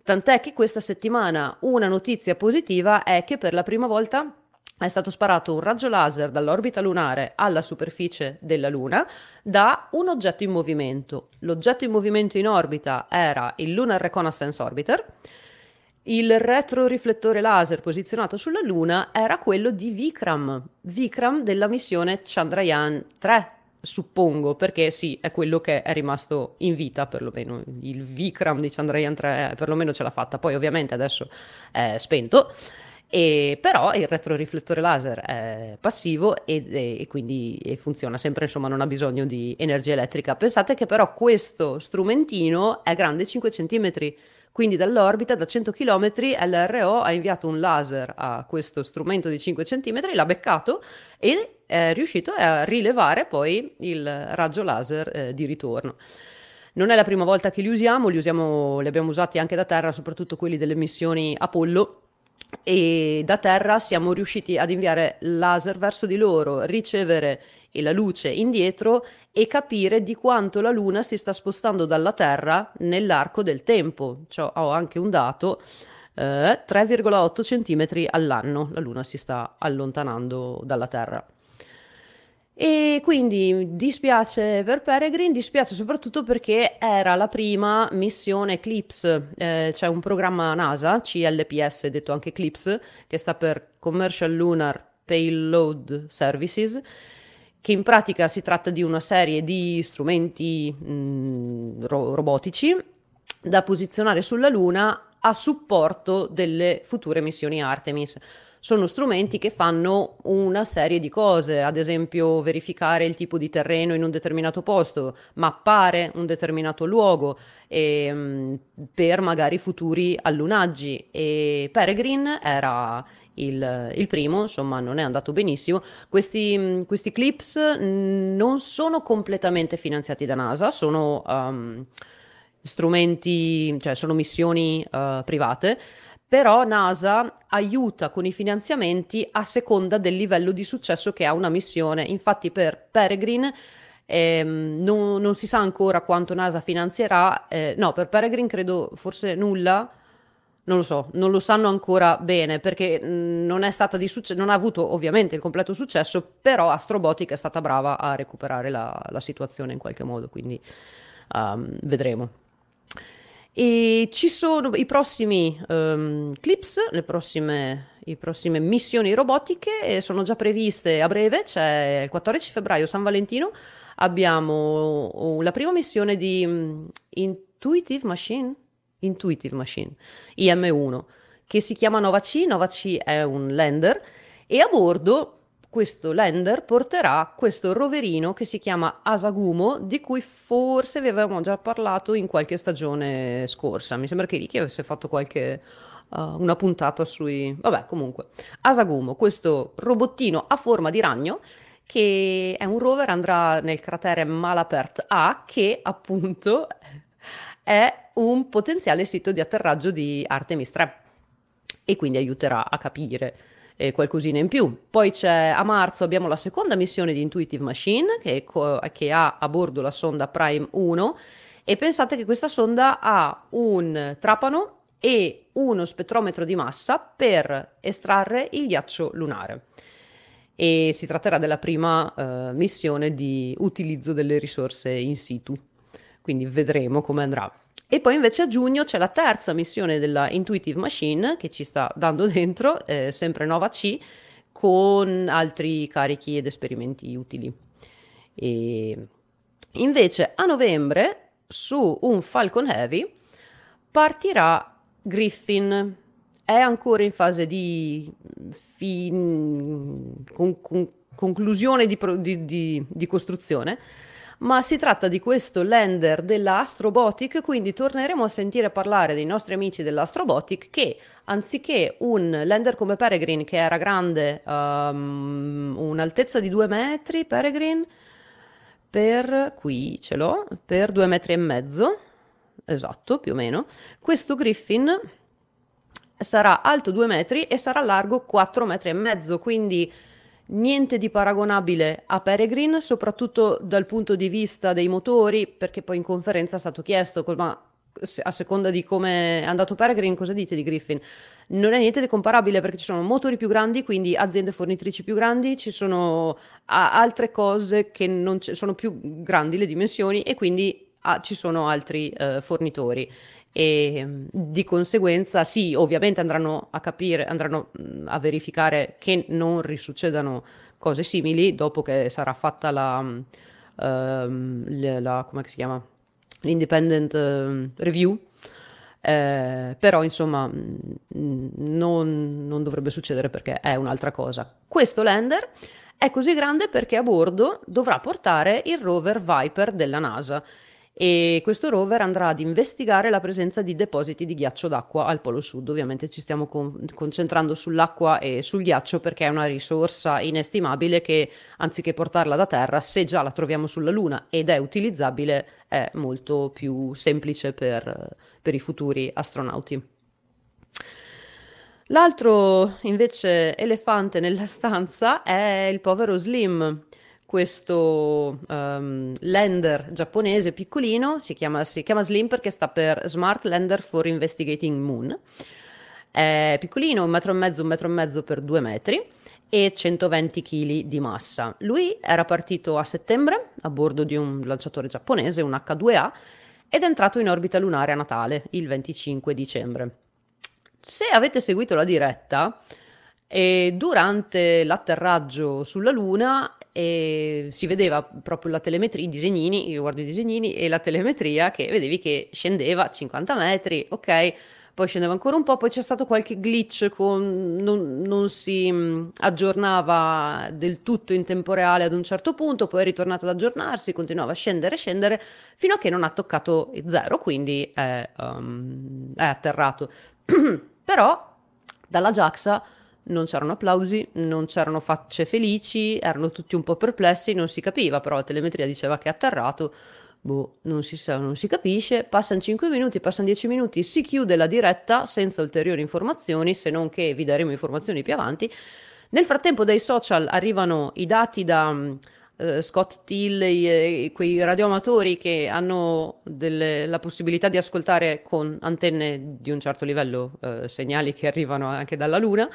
tant'è che questa settimana una notizia positiva è che per la prima volta è stato sparato un raggio laser dall'orbita lunare alla superficie della Luna da un oggetto in movimento. L'oggetto in movimento in orbita era il Lunar Reconnaissance Orbiter il retroriflettore laser posizionato sulla Luna era quello di Vikram, Vikram della missione Chandrayaan 3, suppongo, perché sì, è quello che è rimasto in vita perlomeno. Il Vikram di Chandrayaan 3 eh, perlomeno ce l'ha fatta, poi ovviamente adesso è spento. E però il retroriflettore laser è passivo e, e, e quindi e funziona sempre, insomma, non ha bisogno di energia elettrica. Pensate che però questo strumentino è grande 5 cm quindi dall'orbita, da 100 km, l'RO ha inviato un laser a questo strumento di 5 cm, l'ha beccato e è riuscito a rilevare poi il raggio laser eh, di ritorno. Non è la prima volta che li usiamo, li, usiamo, li abbiamo usati anche da terra, soprattutto quelli delle missioni Apollo, e da terra siamo riusciti ad inviare laser verso di loro, ricevere la luce indietro e capire di quanto la Luna si sta spostando dalla Terra nell'arco del tempo. Cioè, ho anche un dato, eh, 3,8 cm all'anno la Luna si sta allontanando dalla Terra. E quindi dispiace per Peregrine, dispiace soprattutto perché era la prima missione Eclipse, eh, c'è un programma NASA, CLPS, detto anche Eclipse, che sta per Commercial Lunar Payload Services, che in pratica si tratta di una serie di strumenti mh, mm, ro- robotici da posizionare sulla Luna a supporto delle future missioni Artemis. Sono strumenti che fanno una serie di cose, ad esempio verificare il tipo di terreno in un determinato posto, mappare un determinato luogo e, mh, mm, per magari futuri allunaggi. E Peregrine era il, il, primo, insomma, non è andato benissimo. Questi, questi, clips non sono completamente finanziati da NASA, sono um, strumenti, cioè sono missioni uh, private, però NASA aiuta con i finanziamenti a seconda del livello di successo che ha una missione. Infatti per Peregrine ehm, non, non, si sa ancora quanto NASA finanzierà, eh, no, per Peregrine credo forse nulla non lo so, non lo sanno ancora bene perché mm, non è stata di successo, non ha avuto ovviamente il completo successo, però Astrobotic è stata brava a recuperare la, la situazione in qualche modo, quindi um, vedremo. E ci sono i prossimi um, clips, le prossime, le prossime missioni robotiche sono già previste a breve, c'è il 14 febbraio San Valentino, abbiamo la prima missione di um, Intuitive Machine, Intuitive Machine, IM1, che si chiama Nova C. Nova C è un lander e a bordo questo lander porterà questo roverino che si chiama Asagumo, di cui forse vi avevamo già parlato in qualche stagione scorsa. Mi sembra che Ricky avesse fatto qualche uh, una puntata sui vabbè, comunque. Asagumo, questo robottino a forma di ragno che è un rover andrà nel cratere Malapert A che appunto è un potenziale sito di atterraggio di Artemis 3 e quindi aiuterà a capire eh, qualcosina in più. Poi c'è a marzo abbiamo la seconda missione di Intuitive Machine che, co- che ha a bordo la sonda Prime 1 e pensate che questa sonda ha un trapano e uno spettrometro di massa per estrarre il ghiaccio lunare. E si tratterà della prima uh, missione di utilizzo delle risorse in situ. Quindi vedremo come andrà. E poi invece a giugno c'è la terza missione della Intuitive Machine che ci sta dando dentro, eh, sempre Nova C, con altri carichi ed esperimenti utili. E invece a novembre su un Falcon Heavy partirà Griffin. È ancora in fase di fin... con, con, conclusione di, di, di costruzione ma si tratta di questo lander della Astrobotic, quindi torneremo a sentire parlare dei nostri amici dell'Astrobotic che anziché un lander come Peregrine che era grande um, un'altezza di due metri, Peregrine per qui ce l'ho, per due metri e mezzo, esatto, più o meno, questo Griffin sarà alto due metri e sarà largo quattro metri e mezzo, quindi niente di paragonabile a Peregrine, soprattutto dal punto di vista dei motori, perché poi in conferenza è stato chiesto, ma a seconda di come è andato Peregrine, cosa dite di Griffin? Non è niente di comparabile perché ci sono motori più grandi, quindi aziende fornitrici più grandi, ci sono altre cose che non c- sono più grandi le dimensioni e quindi ah, ci sono altri eh, fornitori e di conseguenza sì, ovviamente andranno a capire, andranno a verificare che non risuccedano cose simili dopo che sarà fatta la, uh, la come si chiama? l'independent uh, review. Eh, però insomma non, non dovrebbe succedere perché è un'altra cosa. Questo lander è così grande perché a bordo dovrà portare il rover Viper della NASA e questo rover andrà ad investigare la presenza di depositi di ghiaccio d'acqua al Polo Sud. Ovviamente ci stiamo con- concentrando sull'acqua e sul ghiaccio perché è una risorsa inestimabile che anziché portarla da terra, se già la troviamo sulla Luna ed è utilizzabile, è molto più semplice per, per i futuri astronauti. L'altro invece elefante nella stanza è il povero Slim questo um, lander giapponese piccolino, si chiama, si chiama Slim perché sta per Smart Lander for Investigating Moon. È piccolino, un metro e mezzo, un metro e mezzo per due metri e 120 kg di massa. Lui era partito a settembre a bordo di un lanciatore giapponese, un H2A, ed è entrato in orbita lunare a Natale, il 25 dicembre. Se avete seguito la diretta, e durante l'atterraggio sulla Luna e si vedeva proprio la telemetria, i disegnini, io guardo i disegnini e la telemetria che vedevi che scendeva a 50 metri, ok, poi scendeva ancora un po', poi c'è stato qualche glitch con non, non si mm, aggiornava del tutto in tempo reale ad un certo punto, poi è ritornato ad aggiornarsi, continuava a scendere, scendere, fino a che non ha toccato zero, quindi è, um, è atterrato. Però dalla JAXA non c'erano applausi, non c'erano facce felici, erano tutti un po' perplessi, non si capiva, però la telemetria diceva che è atterrato, boh, non si sa, non si capisce, passano 5 minuti, passano 10 minuti, si chiude la diretta senza ulteriori informazioni, se non che vi daremo informazioni più avanti. Nel frattempo dai social arrivano i dati da uh, Scott Till, quei radioamatori che hanno delle, la possibilità di ascoltare con antenne di un certo livello uh, segnali che arrivano anche dalla Luna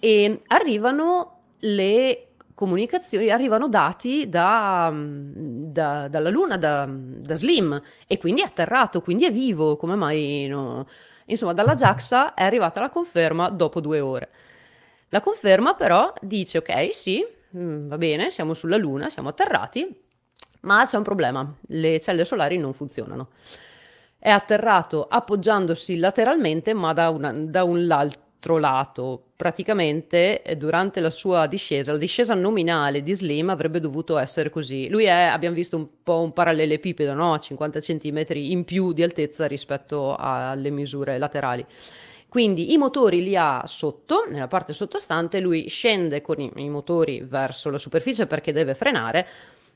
e arrivano le comunicazioni, arrivano dati da, da, dalla Luna, da, da, Slim, e quindi è atterrato, quindi è vivo, come mai no? Insomma, dalla JAXA è arrivata la conferma dopo due ore. La conferma però dice, ok, sì, mm, va bene, siamo sulla Luna, siamo atterrati, ma c'è un problema, le celle solari non funzionano. È atterrato appoggiandosi lateralmente, ma da, una, da un lato l'altro lato, praticamente eh, durante la sua discesa, la discesa nominale di Slim avrebbe dovuto essere così. Lui è, abbiamo visto un po' un parallelepipedo, no? 50 cm in più di altezza rispetto alle misure laterali. Quindi i motori li ha sotto, nella parte sottostante, lui scende con i, i motori verso la superficie perché deve frenare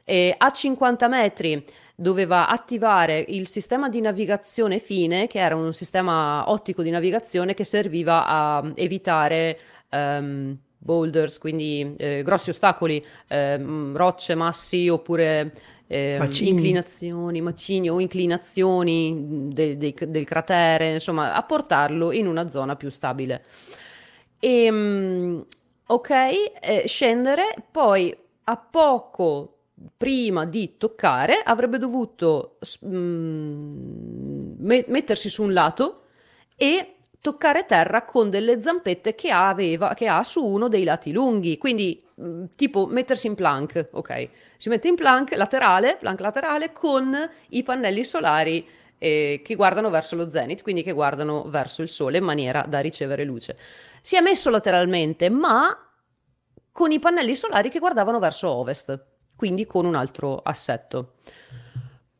e a 50 metri doveva attivare il sistema di navigazione fine, che era un sistema ottico di navigazione che serviva a evitare um, boulders, quindi eh, grossi ostacoli, eh, rocce, massi oppure eh, inclinazioni, macini o inclinazioni de, de, del cratere, insomma, a portarlo in una zona più stabile. E, ehm, ok, eh, scendere, poi a poco prima di toccare avrebbe dovuto mm, mettersi su un lato e toccare terra con delle zampette che, aveva, che ha su uno dei lati lunghi, quindi mm, tipo mettersi in plank, ok? Si mette in plank laterale, plank laterale con i pannelli solari eh, che guardano verso lo zenith, quindi che guardano verso il sole in maniera da ricevere luce. Si è messo lateralmente, ma con i pannelli solari che guardavano verso ovest quindi con un altro assetto.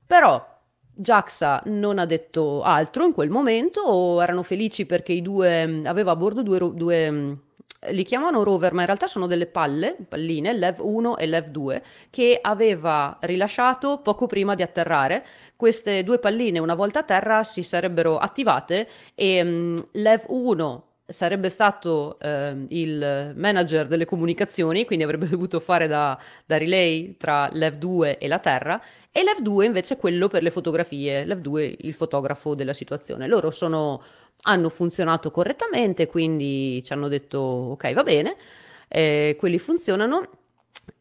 Però JAXA non ha detto altro in quel momento o erano felici perché i due aveva a bordo due, due li chiamano rover, ma in realtà sono delle palle, palline, LEV 1 e LEV 2, che aveva rilasciato poco prima di atterrare. Queste due palline, una volta a terra, si sarebbero attivate e um, LEV 1 sarebbe stato eh, il manager delle comunicazioni, quindi avrebbe dovuto fare da, da relay tra l'Ev2 e la Terra, e l'Ev2 invece quello per le fotografie, l'Ev2 il fotografo della situazione. Loro sono, hanno funzionato correttamente, quindi ci hanno detto ok va bene, eh, quelli funzionano,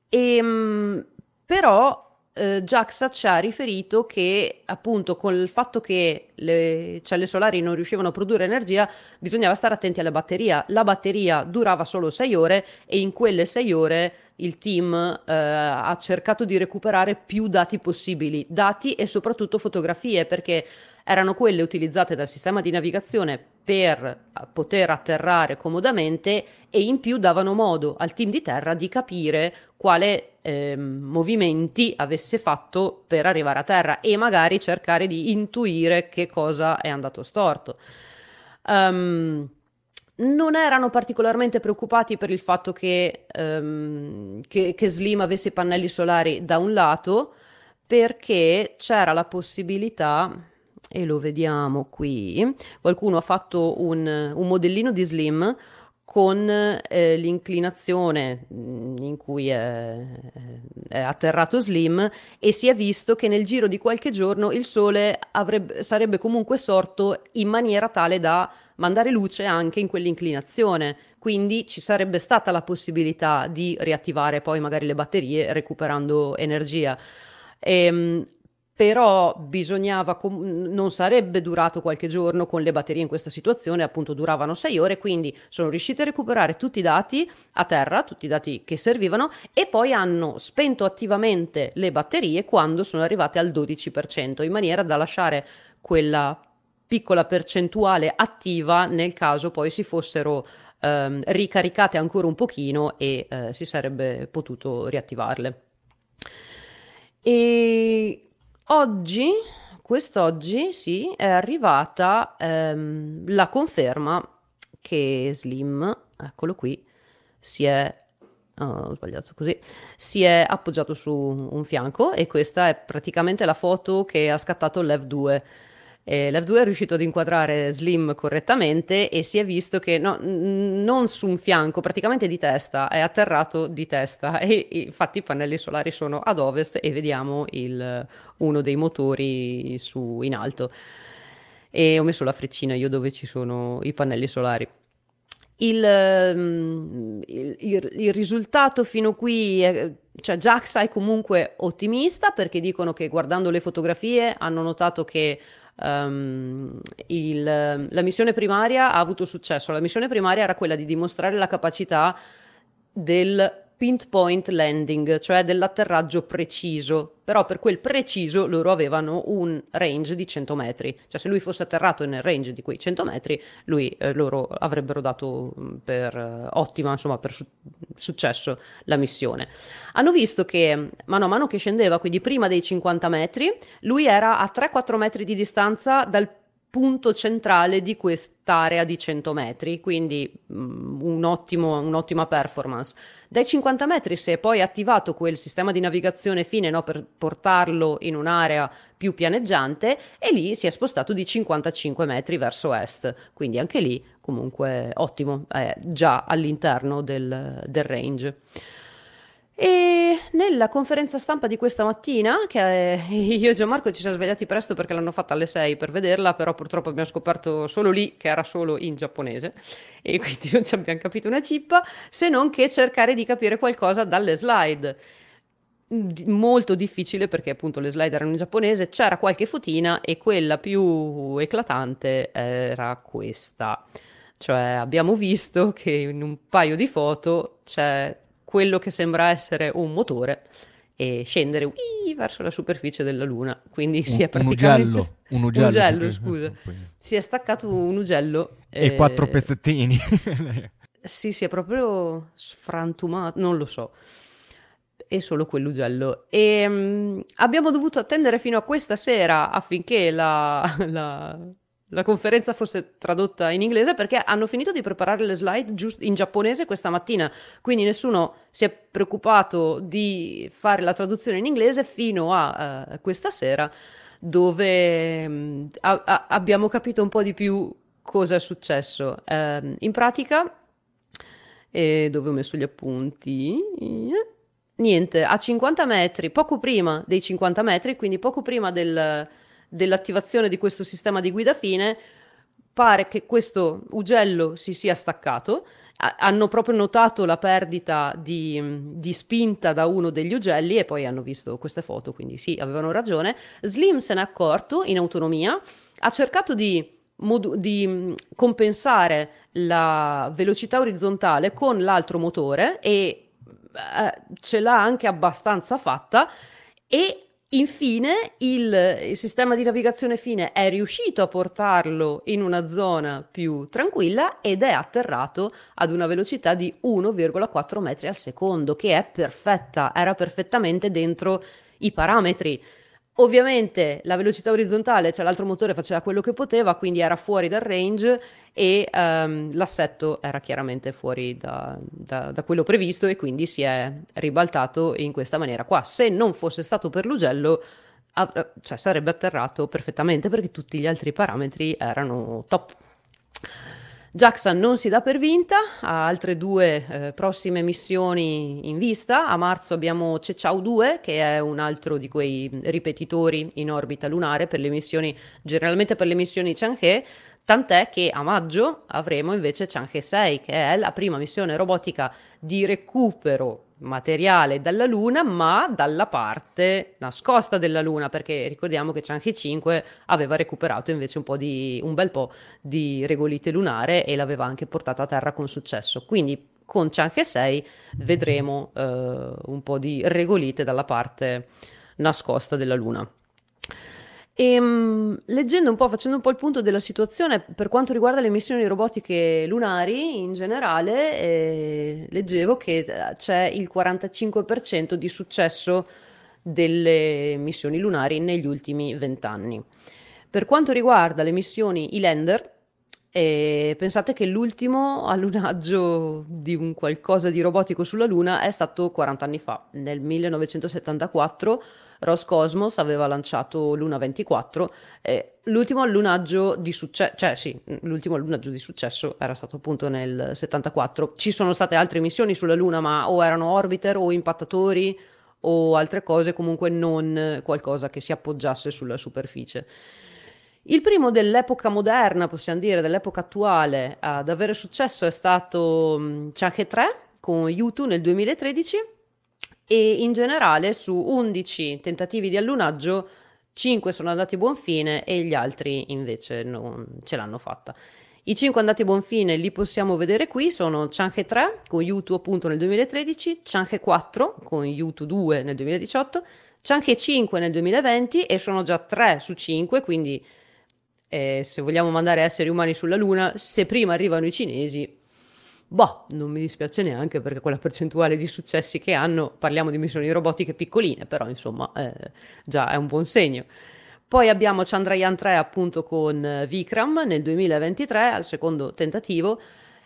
e, ehm, però eh, Jaxa ci ha riferito che appunto con il fatto che le celle solari non riuscivano a produrre energia bisognava stare attenti alla batteria. La batteria durava solo 6 ore e in quelle 6 ore il team eh, ha cercato di recuperare più dati possibili, dati e soprattutto fotografie perché erano quelle utilizzate dal sistema di navigazione per poter atterrare comodamente e in più davano modo al team di terra di capire quale eh, movimenti avesse fatto per arrivare a terra e magari cercare di intuire che cosa è andato storto. Um, non erano particolarmente preoccupati per il fatto che, um, che, che Slim avesse pannelli solari da un lato perché c'era la possibilità e lo vediamo qui. Qualcuno ha fatto un, un modellino di Slim con eh, l'inclinazione mm, in cui è, è, atterrato Slim e si è visto che nel giro di qualche giorno il Sole avrebbe, sarebbe comunque sorto in maniera tale da mandare luce anche in quell'inclinazione. Quindi ci sarebbe stata la possibilità di riattivare poi magari le batterie recuperando energia. Ehm, però bisognava, non sarebbe durato qualche giorno con le batterie in questa situazione, appunto duravano sei ore, quindi sono riusciti a recuperare tutti i dati a terra, tutti i dati che servivano e poi hanno spento attivamente le batterie quando sono arrivate al 12%, in maniera da lasciare quella piccola percentuale attiva nel caso poi si fossero ehm, ricaricate ancora un pochino e eh, si sarebbe potuto riattivarle. E Oggi, quest'oggi, sì, è arrivata ehm, la conferma che Slim, eccolo qui, si è Oh, sbagliato così, si è appoggiato su un fianco e questa è praticamente la foto che ha scattato l'Ev2 eh, L'F2 è riuscito ad inquadrare Slim correttamente e si è visto che no, non su un fianco, praticamente di testa, è atterrato di testa e, e infatti i pannelli solari sono ad ovest e vediamo il, uno dei motori su, in alto. E ho messo la freccina io dove ci sono i pannelli solari. Il, mm, il, il, il, risultato fino qui, è, cioè JAXA è comunque ottimista perché dicono che guardando le fotografie hanno notato che um, il, la missione primaria ha avuto successo. La missione primaria era quella di dimostrare la capacità del pinpoint landing, cioè dell'atterraggio preciso, però per quel preciso loro avevano un range di 100 metri, cioè se lui fosse atterrato nel range di quei 100 metri, lui, eh, loro avrebbero dato mm, per eh, ottima, insomma, per su- successo la missione. Hanno visto che mano a mano che scendeva, quindi prima dei 50 metri, lui era a 3-4 metri di distanza dal punto centrale di quest'area di 100 metri, quindi um, un ottimo, un'ottima performance. Dai 50 metri si è poi attivato quel sistema di navigazione fine no, per portarlo in un'area più pianeggiante e lì si è spostato di 55 metri verso est, quindi anche lì comunque ottimo, è già all'interno del, del range. E nella conferenza stampa di questa mattina, che io e Gianmarco ci siamo svegliati presto perché l'hanno fatta alle 6 per vederla, però purtroppo abbiamo scoperto solo lì che era solo in giapponese e quindi non ci abbiamo capito una cippa, se non che cercare di capire qualcosa dalle slide. Molto difficile perché appunto le slide erano in giapponese, c'era qualche fotina e quella più eclatante era questa. Cioè abbiamo visto che in un paio di foto c'è quello che sembra essere un motore e scendere ui, verso la superficie della Luna. Quindi si è praticamente...
Un ugello, un ugello,
un ugello scusa. Si è staccato un ugello.
E eh... quattro pezzettini.
sì, si è proprio sfrantumato, non lo so. E solo quell'ugello. E um, abbiamo dovuto attendere fino a questa sera affinché la, la la conferenza fosse tradotta in inglese perché hanno finito di preparare le slide giusto in giapponese questa mattina, quindi nessuno si è preoccupato di fare la traduzione in inglese fino a uh, questa sera dove um, a- a- abbiamo capito un po' di più cosa è successo. Uh, in pratica, e dove ho messo gli appunti? Niente, a 50 metri, poco prima dei 50 metri, quindi poco prima del dell'attivazione di questo sistema di guida fine, pare che questo ugello si sia staccato. hanno proprio notato la perdita di, di, spinta da uno degli ugelli e poi hanno visto queste foto, quindi sì, avevano ragione. Slim se n'è accorto in autonomia, ha cercato di, modu- di compensare la velocità orizzontale con l'altro motore e eh, ce l'ha anche abbastanza fatta e Infine, il, il, sistema di navigazione fine è riuscito a portarlo in una zona più tranquilla ed è atterrato ad una velocità di 1,4 metri al secondo, che è perfetta, era perfettamente dentro i parametri. Ovviamente la velocità orizzontale, cioè l'altro motore faceva quello che poteva, quindi era fuori dal range e um, l'assetto era chiaramente fuori da, da, da, quello previsto e quindi si è ribaltato in questa maniera qua. Se non fosse stato per l'ugello, av- cioè, sarebbe atterrato perfettamente perché tutti gli altri parametri erano top. JAXA non si dà per vinta, ha altre due eh, prossime missioni in vista. A marzo abbiamo Ceciao 2, che è un altro di quei ripetitori in orbita lunare per le missioni, generalmente per le missioni Chang'e, tant'è che a maggio avremo invece Chang'e 6, che è la prima missione robotica di recupero materiale dalla Luna, ma dalla parte nascosta della Luna, perché ricordiamo che Chang'e 5 aveva recuperato invece un, di, un bel po' di regolite lunare e l'aveva anche portata a terra con successo. Quindi con Chang'e 6 vedremo eh, un po' di regolite dalla parte nascosta della Luna. E um, leggendo un po', facendo un po' il punto della situazione per quanto riguarda le missioni robotiche lunari in generale, eh, leggevo che eh, c'è il 45% di successo delle missioni lunari negli ultimi vent'anni. Per quanto riguarda le missioni e-lander, eh, pensate che l'ultimo allunaggio di un qualcosa di robotico sulla Luna è stato 40 anni fa, nel 1974 Roscosmos aveva lanciato Luna 24 e l'ultimo allunaggio di successo, cioè sì, l'ultimo allunaggio di successo era stato appunto nel 74. Ci sono state altre missioni sulla Luna, ma o erano orbiter o impattatori o altre cose, comunque non qualcosa che si appoggiasse sulla superficie. Il primo dell'epoca moderna, possiamo dire, dell'epoca attuale ad avere successo è stato Chang'e 3 con Yutu nel 2013 e in generale su 11 tentativi di allunaggio 5 sono andati a buon fine e gli altri invece non ce l'hanno fatta. I 5 andati a buon fine li possiamo vedere qui, sono Chang'e 3 con Yutu appunto nel 2013, Chang'e 4 con Yutu 2 nel 2018, Chang'e 5 nel 2020 e sono già 3 su 5, quindi eh, se vogliamo mandare esseri umani sulla Luna, se prima arrivano i cinesi, Boh, non mi dispiace neanche perché quella percentuale di successi che hanno, parliamo di missioni robotiche piccoline, però insomma eh, già è un buon segno. Poi abbiamo Chandrayaan 3 appunto con Vikram nel 2023 al secondo tentativo.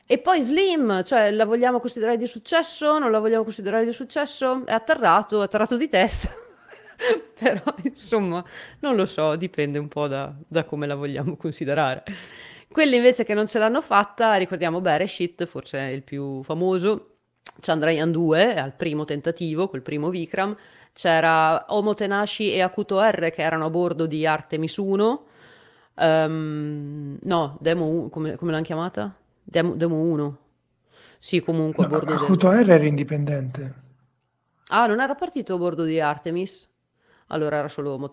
E poi Slim, cioè la vogliamo considerare di successo? Non la vogliamo considerare di successo? È atterrato, è atterrato di testa. Però insomma, non lo so, dipende un po' da, da come la vogliamo considerare. Quelli invece che non ce l'hanno fatta, ricordiamo Bereshit, forse il più famoso, Chandrayaan 2 al primo tentativo, quel primo Vikram, c'era Homo Tenashi e Akuto R che erano a bordo di Artemis 1, um, ehm, no, Demo, come, come l'hanno chiamata? Demo, Demo 1. Sì, comunque a bordo
no, Akuto del... R era indipendente.
Ah, non era partito a bordo di Artemis? Allora era solo Homo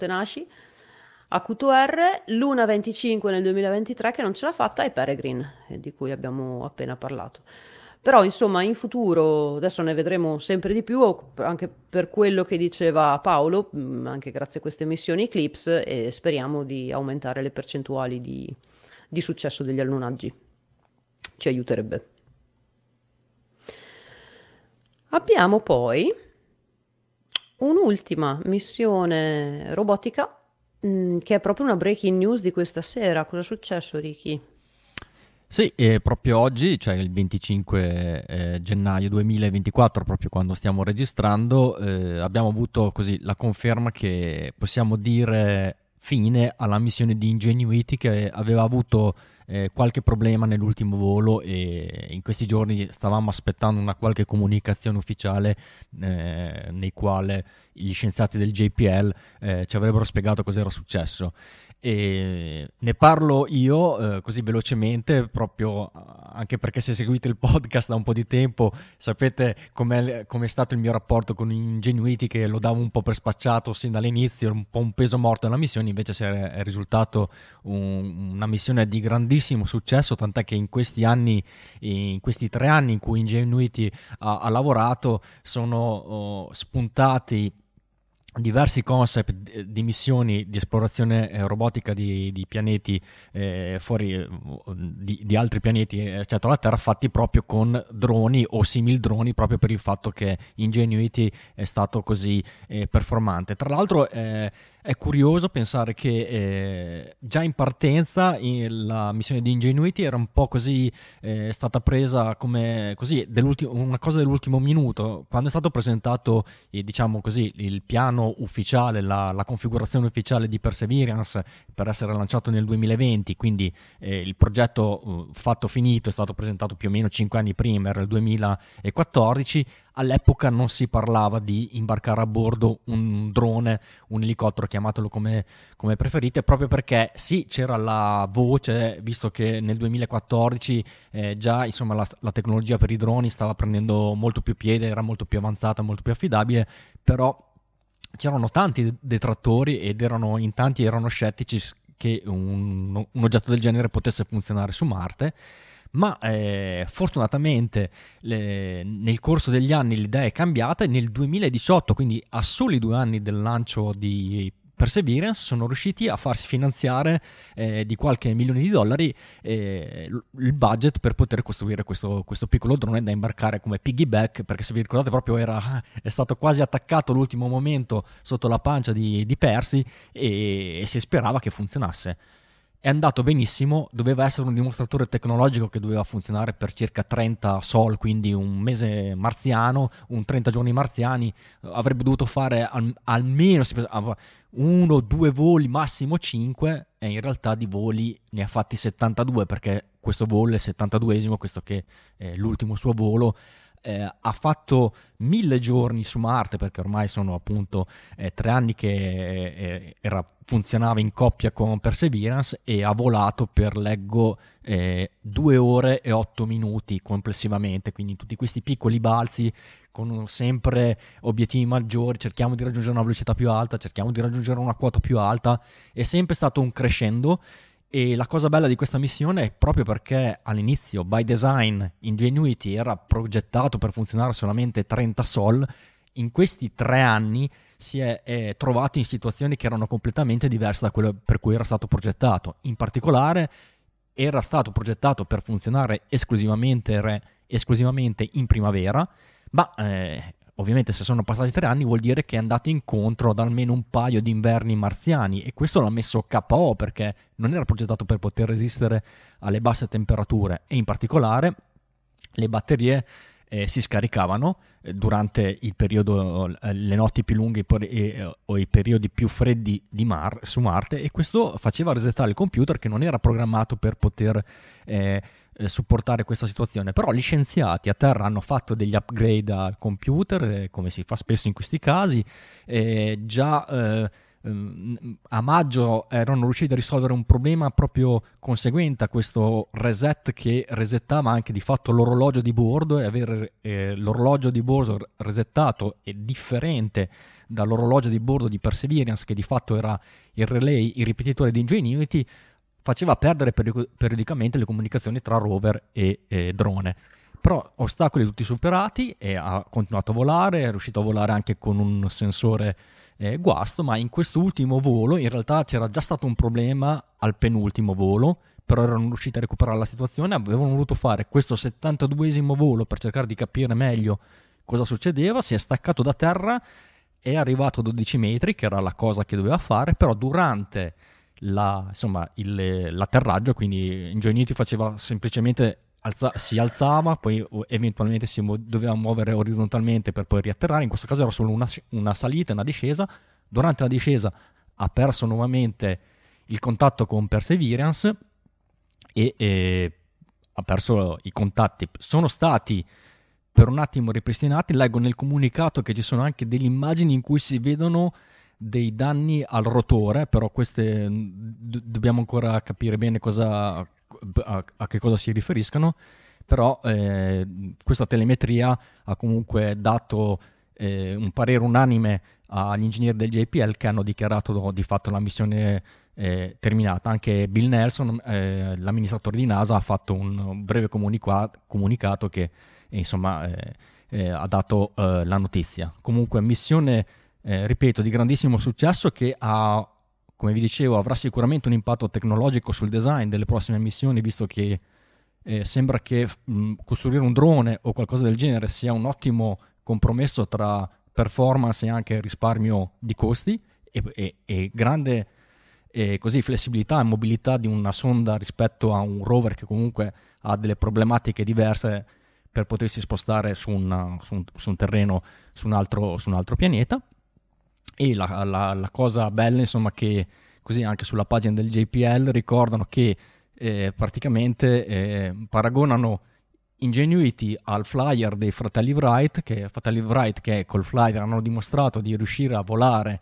Tenashi. Akuto R, Luna 25 nel 2023 che non ce l'ha fatta e Peregrine, di cui abbiamo appena parlato. Però insomma in futuro adesso ne vedremo sempre di più anche per quello che diceva Paolo, mm, anche grazie a queste missioni Eclipse e speriamo di aumentare le percentuali di, di successo degli allunaggi. Ci aiuterebbe. Abbiamo poi un'ultima missione robotica mm, che è proprio una breaking news di questa sera. Cosa è successo Ricky?
Sì, proprio oggi, cioè il 25 eh, gennaio 2024, proprio quando stiamo registrando, eh, abbiamo avuto così la conferma che possiamo dire fine alla missione di Ingenuity che aveva avuto eh, qualche problema nell'ultimo volo e in questi giorni stavamo aspettando una qualche comunicazione ufficiale eh, nei quale gli scienziati del JPL eh, ci avrebbero spiegato cosa era successo. E ne parlo io eh, così velocemente, proprio anche perché se seguite il podcast da un po' di tempo sapete com'è, com'è stato il mio rapporto con Ingenuity, che lo davo un po' per spacciato sin dall'inizio, un po' un peso morto nella missione, invece è, è risultato un, una missione di grandissimo successo, tant'è che in questi anni, in questi tre anni in cui Ingenuity ha, ha lavorato, sono oh, spuntati diversi concept di missioni di esplorazione eh, robotica di, di pianeti eh, fuori eh, di, di, altri pianeti eccetera la Terra fatti proprio con droni o simil droni proprio per il fatto che Ingenuity è stato così eh, performante tra l'altro eh, è curioso pensare che eh, già in partenza in, la missione di Ingenuity era un po' così, eh, stata presa come così, una cosa dell'ultimo minuto. Quando è stato presentato, eh, diciamo così, il piano ufficiale, la, la, configurazione ufficiale di Perseverance per essere lanciato nel 2020, quindi eh, il progetto uh, fatto finito è stato presentato più o meno 5 anni prima, era il 2014, all'epoca non si parlava di imbarcare a bordo un drone, un elicottero, chiamatelo come, come preferite, proprio perché sì, c'era la voce, visto che nel 2014 eh, già insomma, la, la tecnologia per i droni stava prendendo molto più piede, era molto più avanzata, molto più affidabile, però c'erano tanti detrattori ed erano, in tanti erano scettici che un, un oggetto del genere potesse funzionare su Marte ma eh, fortunatamente le, nel corso degli anni l'idea è cambiata e nel 2018, quindi a soli due anni del lancio di Perseverance sono riusciti a farsi finanziare eh, di qualche milione di dollari eh, il budget per poter costruire questo, questo, piccolo drone da imbarcare come piggyback perché se vi ricordate proprio era, è stato quasi attaccato all'ultimo momento sotto la pancia di, di Percy e, e si sperava che funzionasse. È andato benissimo, doveva essere un dimostratore tecnologico che doveva funzionare per circa 30 sol, quindi un mese marziano, un 30 giorni marziani, avrebbe dovuto fare al, almeno uno, due voli, massimo 5 e in realtà di voli ne ha fatti 72 perché questo volo è il 72esimo, questo che è l'ultimo suo volo. Eh, ha fatto mille giorni su Marte perché ormai sono appunto eh, tre anni che eh, era, funzionava in coppia con Perseverance e ha volato per leggo eh, due ore e otto minuti complessivamente quindi tutti questi piccoli balzi con sempre obiettivi maggiori cerchiamo di raggiungere una velocità più alta cerchiamo di raggiungere una quota più alta è sempre stato un crescendo e la cosa bella di questa missione è proprio perché all'inizio, by design, Ingenuity era progettato per funzionare solamente 30 sol, in questi tre anni si è, è, trovato in situazioni che erano completamente diverse da quello per cui era stato progettato. In particolare era stato progettato per funzionare esclusivamente, esclusivamente in primavera, ma eh, Ovviamente se sono passati tre anni vuol dire che è andato incontro ad almeno un paio di inverni marziani e questo l'ha messo KO perché non era progettato per poter resistere alle basse temperature e in particolare le batterie eh, si scaricavano eh, durante periodo, eh, le notti più lunghe e, o i periodi più freddi Mar- su Marte e questo faceva resettare il computer che non era programmato per poter eh, eh, supportare questa situazione. Però gli scienziati a terra hanno fatto degli upgrade al computer, eh, come si fa spesso in questi casi, eh, già eh, a maggio erano riusciti a risolvere un problema proprio conseguente a questo reset che resettava anche di fatto l'orologio di bordo e avere eh, l'orologio di bordo resettato è differente dall'orologio di bordo di Perseverance che di fatto era il relay, il ripetitore di Ingenuity faceva perdere periodicamente le comunicazioni tra rover e, e drone. Però ostacoli tutti superati e ha continuato a volare, è riuscito a volare anche con un sensore eh, guasto, ma in quest'ultimo volo in realtà c'era già stato un problema al penultimo volo, però erano riusciti a recuperare la situazione, avevano voluto fare questo 72esimo volo per cercare di capire meglio cosa succedeva, si è staccato da terra, è arrivato a 12 metri, che era la cosa che doveva fare, però durante la, insomma, il, l'atterraggio, quindi Ingenuity faceva semplicemente alza, si alzava, poi eventualmente si mo- doveva muovere orizzontalmente per poi riatterrare, in questo caso era solo una, una salita e una discesa, durante la discesa ha perso nuovamente il contatto con Perseverance e, e ha perso i contatti. Sono stati per un attimo ripristinati, leggo nel comunicato che ci sono anche delle immagini in cui si vedono dei danni al rotore, però queste d- dobbiamo ancora capire bene cosa, a, a, che cosa si riferiscano, però eh, questa telemetria ha comunque dato eh, un parere unanime agli ingegneri del JPL che hanno dichiarato di fatto la missione eh, terminata. Anche Bill Nelson, eh, l'amministratore di NASA, ha fatto un breve comunica- comunicato che insomma eh, eh, ha dato la notizia. Comunque missione eh, ripeto, di grandissimo successo che ha, come vi dicevo, avrà sicuramente un impatto tecnologico sul design delle prossime missioni, visto che eh, sembra che mh, costruire un drone o qualcosa del genere sia un ottimo compromesso tra performance e anche risparmio di costi e, e, e grande e così, flessibilità e mobilità di una sonda rispetto a un rover che comunque ha delle problematiche diverse per potersi spostare su, una, su, un, su un, terreno, su un, altro, su un altro pianeta. E la, la, la cosa bella, insomma, che così anche sulla pagina del JPL ricordano che eh, praticamente eh, paragonano Ingenuity al flyer dei fratelli Wright, che fratelli Wright che col flyer hanno dimostrato di riuscire a volare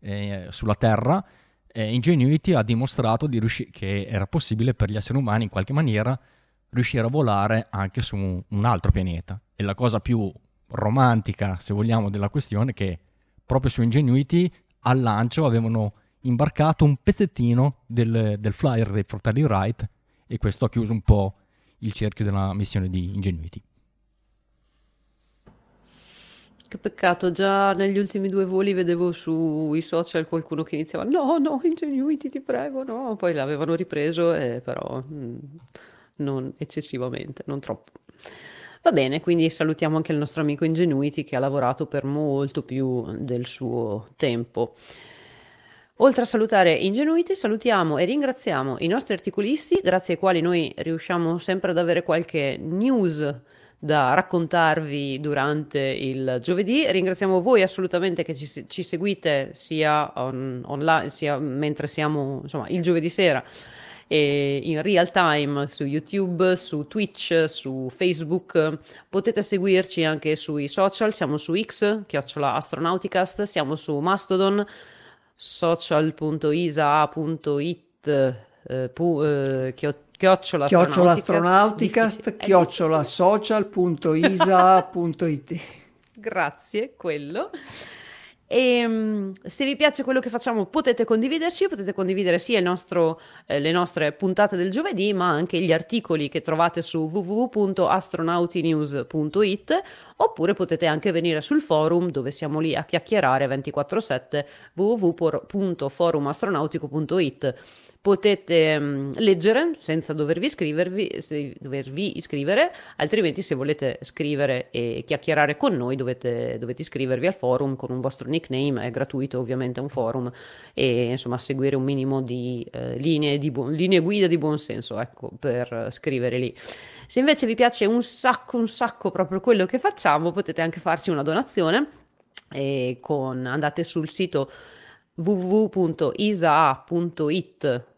eh, sulla Terra, Ingenuity ha dimostrato di riusci- che era possibile per gli esseri umani in qualche maniera riuscire a volare anche su un, altro pianeta. E la cosa più romantica, se vogliamo, della questione è che proprio su Ingenuity al lancio avevano imbarcato un pezzettino del, del flyer dei fratelli Wright e questo ha chiuso un po' il cerchio della missione di Ingenuity.
Che peccato, già negli ultimi due voli vedevo sui social qualcuno che iniziava no, no, Ingenuity ti prego, no, poi l'avevano ripreso, eh, però mh, mm, non eccessivamente, non troppo. Va bene, quindi salutiamo anche il nostro amico Ingenuity che ha lavorato per molto più del suo tempo. Oltre a salutare Ingenuity, salutiamo e ringraziamo i nostri articolisti, grazie ai quali noi riusciamo sempre ad avere qualche news da raccontarvi durante il giovedì. Ringraziamo voi assolutamente che ci, ci seguite sia on, online, sia mentre siamo insomma, il giovedì sera in real time su YouTube, su Twitch, su Facebook. Potete seguirci anche sui social, siamo su X, chiocciola Astronauticast, siamo su Mastodon, social.isa.it, eh, pu, eh, chiocciola,
chiocciola astronauticast, chiocciola social.isa.it.
Grazie, quello. E um, se vi piace quello che facciamo potete condividerci, potete condividere sia nostro, eh, le nostre puntate del giovedì, ma anche gli articoli che trovate su www.astronautinews.it oppure potete anche venire sul forum dove siamo lì a chiacchierare 24/7 www.forumastronautico.it potete um, leggere senza dovervi iscrivervi, dovervi iscrivere, altrimenti se volete scrivere e chiacchierare con noi dovete, dovete iscrivervi al forum con un vostro nickname, è gratuito ovviamente un forum e insomma seguire un minimo di, eh, linee, di bu- linee guida di buon senso ecco, per scrivere lì. Se invece vi piace un sacco, un sacco proprio quello che facciamo, potete anche farci una donazione e con, andate sul sito www.isaa.it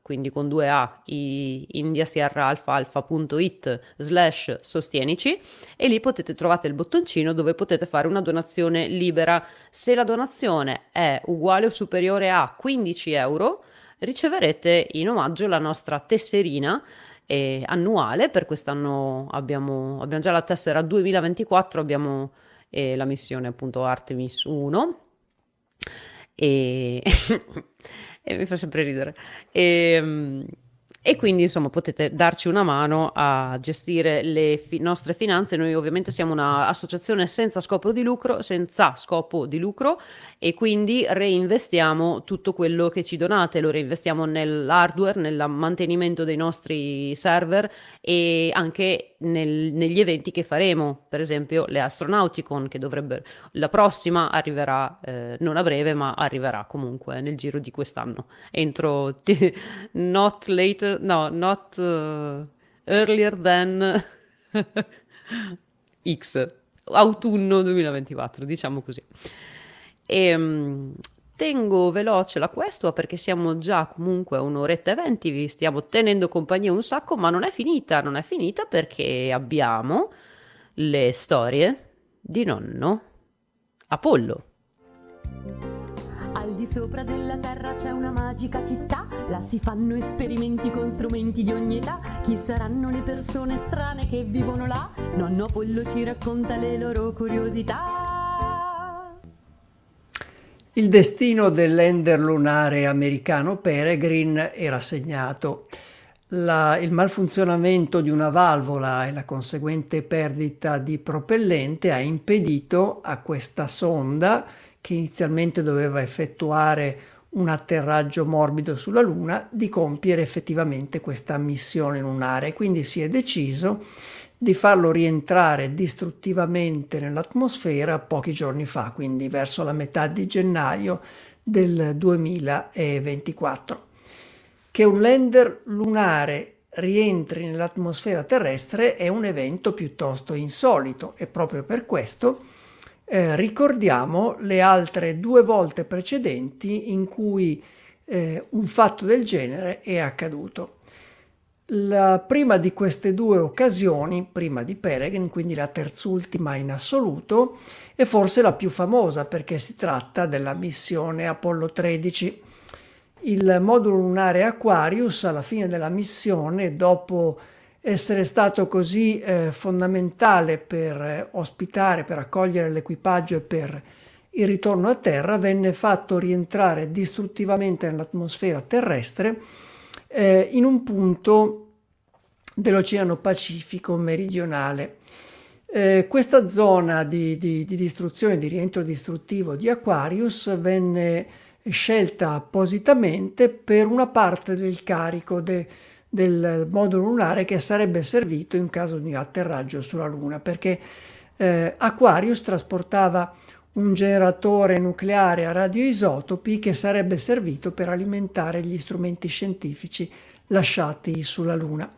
quindi con due A, India Sierra Alfa Alfa.it slash sostienici e lì potete trovare il bottoncino dove potete fare una donazione libera. Se la donazione è uguale o superiore a 15 euro, riceverete in omaggio la nostra tesserina eh, annuale. Per quest'anno abbiamo, abbiamo, già la tessera 2024, abbiamo eh, la missione appunto Artemis 1. E e mi fa sempre ridere. E, ehm, e quindi insomma potete darci una mano a gestire le fi- nostre finanze. Noi ovviamente siamo un'associazione senza scopo di lucro, senza scopo di lucro e quindi reinvestiamo tutto quello che ci donate, lo reinvestiamo nell'hardware, nel mantenimento dei nostri server e anche nel, negli eventi che faremo, per esempio le Astronauticon che dovrebbero, la prossima arriverà eh, non a breve ma arriverà comunque nel giro di quest'anno, entro t- not later, no, not uh, earlier than X, autunno 2024, diciamo così. E, um, tengo veloce la questua perché siamo già comunque a un'oretta e venti, vi stiamo tenendo compagnia un sacco, ma non è finita, non è finita perché abbiamo le storie di nonno Apollo.
Al di sopra della terra c'è una magica città, là si fanno esperimenti con strumenti di ogni età. Chi saranno le persone strane che vivono là? Nonno Apollo ci racconta le loro curiosità.
Il destino dell'ender lunare americano Peregrine era segnato. La, il malfunzionamento di una valvola e la conseguente perdita di propellente ha impedito a questa sonda, che inizialmente doveva effettuare un atterraggio morbido sulla Luna, di compiere effettivamente questa missione lunare. Quindi si è deciso di farlo rientrare distruttivamente nell'atmosfera pochi giorni fa, quindi verso la metà di gennaio del 2024. Che un lander lunare rientri nell'atmosfera terrestre è un evento piuttosto insolito e proprio per questo eh, ricordiamo le altre due volte precedenti in cui eh, un fatto del genere è accaduto. La prima di queste due occasioni, prima di Peregrine, quindi la terzultima in assoluto, è forse la più famosa perché si tratta della missione Apollo 13. Il modulo lunare Aquarius alla fine della missione, dopo essere stato così eh, fondamentale per eh, ospitare, per accogliere l'equipaggio e per il ritorno a terra, venne fatto rientrare distruttivamente nell'atmosfera terrestre eh, in un punto dell'Oceano Pacifico meridionale. Eh, questa zona di, di, di distruzione, di rientro distruttivo di Aquarius venne scelta appositamente per una parte del carico de, del modulo lunare che sarebbe servito in caso di atterraggio sulla Luna, perché eh, Aquarius trasportava un generatore nucleare a radioisotopi che sarebbe servito per alimentare gli strumenti scientifici lasciati sulla Luna.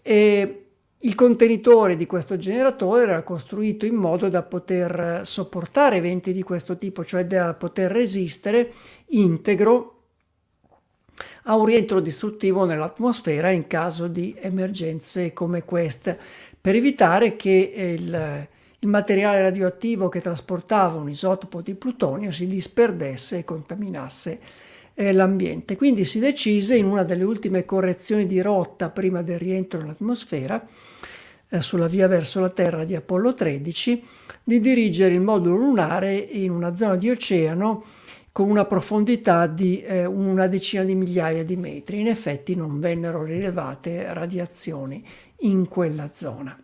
E il contenitore di questo generatore era costruito in modo da poter sopportare eventi di questo tipo, cioè da poter resistere integro a un rientro distruttivo nell'atmosfera in caso di emergenze come queste, per evitare che il, il materiale radioattivo che trasportava un isotopo di plutonio si disperdesse e contaminasse eh, l'ambiente. Quindi si decise in una delle ultime correzioni di rotta prima del rientro nell'atmosfera, eh, sulla via verso la Terra di Apollo 13, di dirigere il modulo lunare in una zona di oceano con una profondità di eh, una decina di migliaia di metri. In effetti non vennero rilevate radiazioni in quella zona.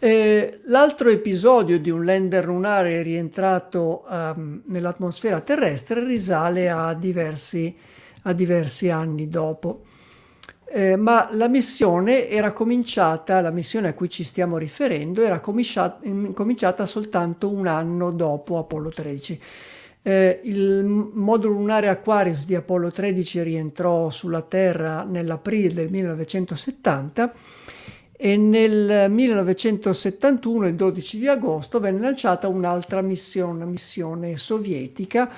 Eh, l'altro episodio di un lander lunare rientrato um, nell'atmosfera terrestre risale a diversi, a diversi anni dopo. Eh, ma la missione era cominciata, la missione a cui ci stiamo riferendo, era cominciata, cominciata soltanto un anno dopo Apollo 13. Eh, il modulo lunare Aquarius di Apollo 13 rientrò sulla Terra nell'aprile del 1970 e nel 1971, il 12 di agosto, venne lanciata un'altra missione, una missione sovietica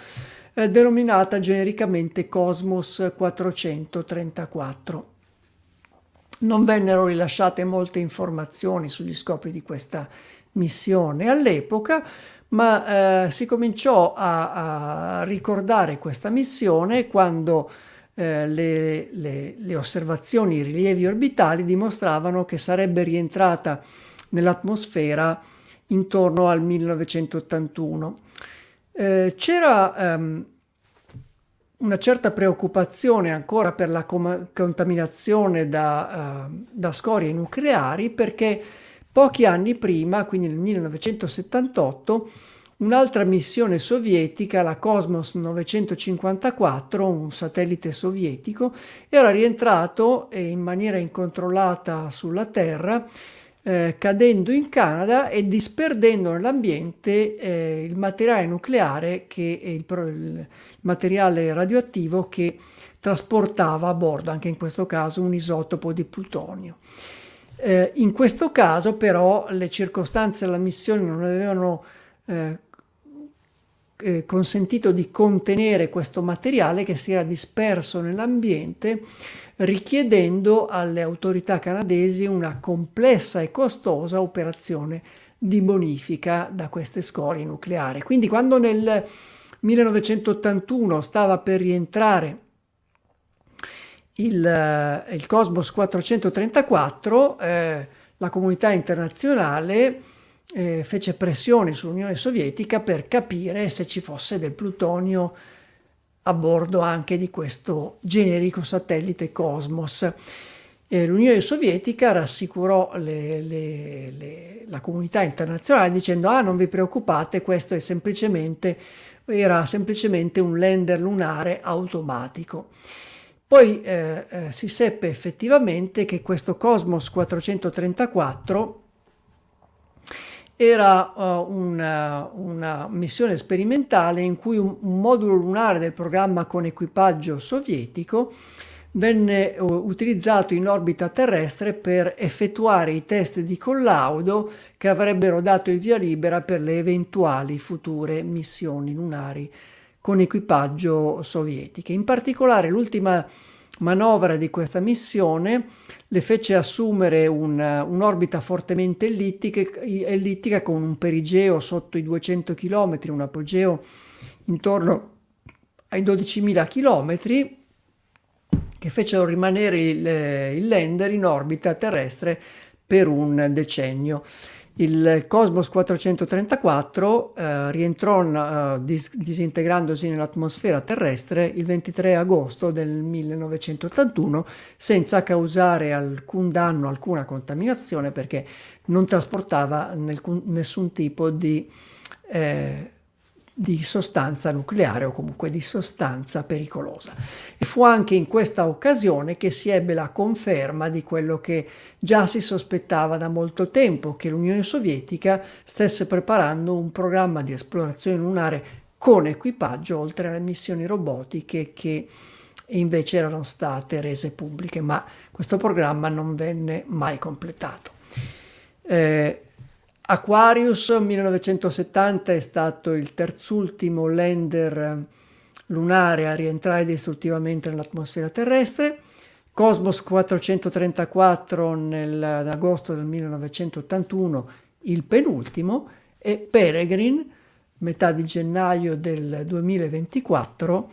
eh, denominata genericamente Cosmos 434. Non vennero rilasciate molte informazioni sugli scopi di questa missione all'epoca, ma eh, si cominciò a, a, ricordare questa missione quando eh, le, le, le, osservazioni, i rilievi orbitali dimostravano che sarebbe rientrata nell'atmosfera intorno al 1981. Eh, c'era ehm, una certa preoccupazione ancora per la com- contaminazione da, uh, da, scorie nucleari perché pochi anni prima, quindi nel 1978, un'altra missione sovietica, la Cosmos 954, un satellite sovietico, era rientrato in maniera incontrollata sulla Terra eh, cadendo in Canada e disperdendo nell'ambiente eh, il materiale nucleare, che è il, il, materiale radioattivo che trasportava a bordo, anche in questo caso un isotopo di plutonio. Eh, in questo caso però le circostanze della missione non avevano eh, consentito di contenere questo materiale che si era disperso nell'ambiente richiedendo alle autorità canadesi una complessa e costosa operazione di bonifica da queste scorie nucleari. Quindi quando nel 1981 stava per rientrare il, eh, il Cosmos 434, eh, la comunità internazionale eh, fece pressioni sull'Unione Sovietica per capire se ci fosse del plutonio a bordo anche di questo generico satellite Cosmos. Eh, L'Unione Sovietica rassicurò le, le, le, la comunità internazionale dicendo ah non vi preoccupate questo semplicemente, era semplicemente un lander lunare automatico. Poi eh, eh, si seppe effettivamente che questo Cosmos 434 era uh, una, una, missione sperimentale in cui un, un, modulo lunare del programma con equipaggio sovietico venne uh, utilizzato in orbita terrestre per effettuare i test di collaudo che avrebbero dato il via libera per le eventuali future missioni lunari con equipaggio sovietiche. In particolare l'ultima manovra di questa missione le fece assumere un, un'orbita fortemente ellittica, ellittica, con un perigeo sotto i 200 km, un apogeo intorno ai 12.000 km, che fecero rimanere il, il lander in orbita terrestre per un decennio. Il Cosmos 434 eh, rientrò eh, dis- disintegrandosi nell'atmosfera terrestre il 23 agosto del 1981 senza causare alcun danno, alcuna contaminazione perché non trasportava nel- nessun tipo di eh, di sostanza nucleare o comunque di sostanza pericolosa. E fu anche in questa occasione che si ebbe la conferma di quello che già si sospettava da molto tempo, che l'Unione Sovietica stesse preparando un programma di esplorazione lunare con equipaggio oltre alle missioni robotiche che invece erano state rese pubbliche, ma questo programma non venne mai completato. Eh, Aquarius 1970 è stato il terzultimo lander lunare a rientrare distruttivamente nell'atmosfera terrestre. Cosmos 434 nell'agosto del 1981 il penultimo e Peregrine metà di gennaio del 2024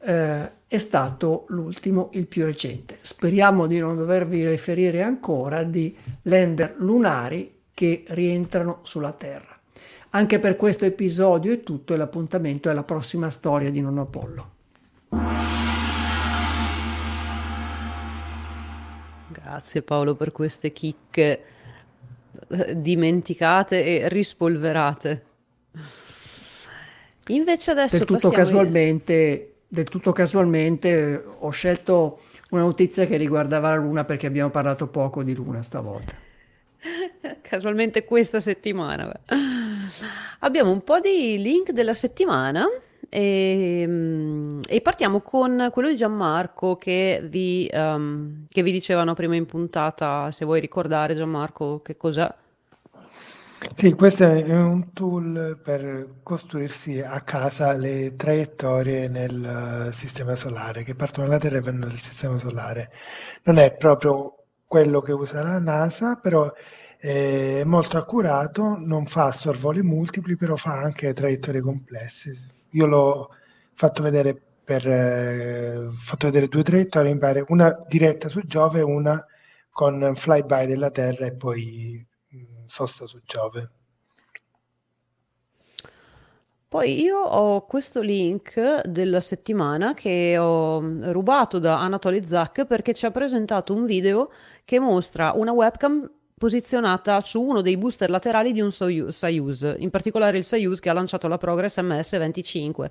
eh, è stato l'ultimo, il più recente. Speriamo di non dovervi riferire ancora di lander lunari che rientrano sulla Terra. Anche per questo episodio è tutto e l'appuntamento è la prossima storia di Non Apollo.
Grazie Paolo per queste chicche eh, dimenticate e rispolverate. Invece adesso
del tutto, casualmente, del tutto casualmente ho scelto una notizia che riguardava la Luna perché abbiamo parlato poco di Luna stavolta.
Casualmente questa settimana. Abbiamo un po' di link della settimana e, mm, e partiamo con quello di Gianmarco che vi, um, che vi dicevano prima in puntata, se vuoi ricordare Gianmarco che cos'è.
Sì, questo è un tool per costruirsi a casa le traiettorie nel sistema solare, che partono dalla Terra e vanno dal sistema solare. Non è proprio quello che usa la NASA, però è molto accurato, non fa sorvoli multipli, però fa anche traiettorie complesse. Io l'ho fatto vedere per eh, fatto vedere due traiettorie, mi pare, una diretta su Giove e una con flyby della Terra e poi sosta su Giove.
Poi io ho questo link della settimana che ho rubato da Anatoly Zak perché ci ha presentato un video che mostra una webcam posizionata su uno dei booster laterali di un Soyuz, in particolare il Soyuz che ha lanciato la Progress MS-25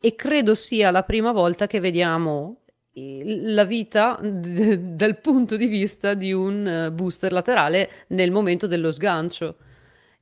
e credo sia la prima volta che vediamo la vita d- dal punto di vista di un eh, booster laterale nel momento dello sgancio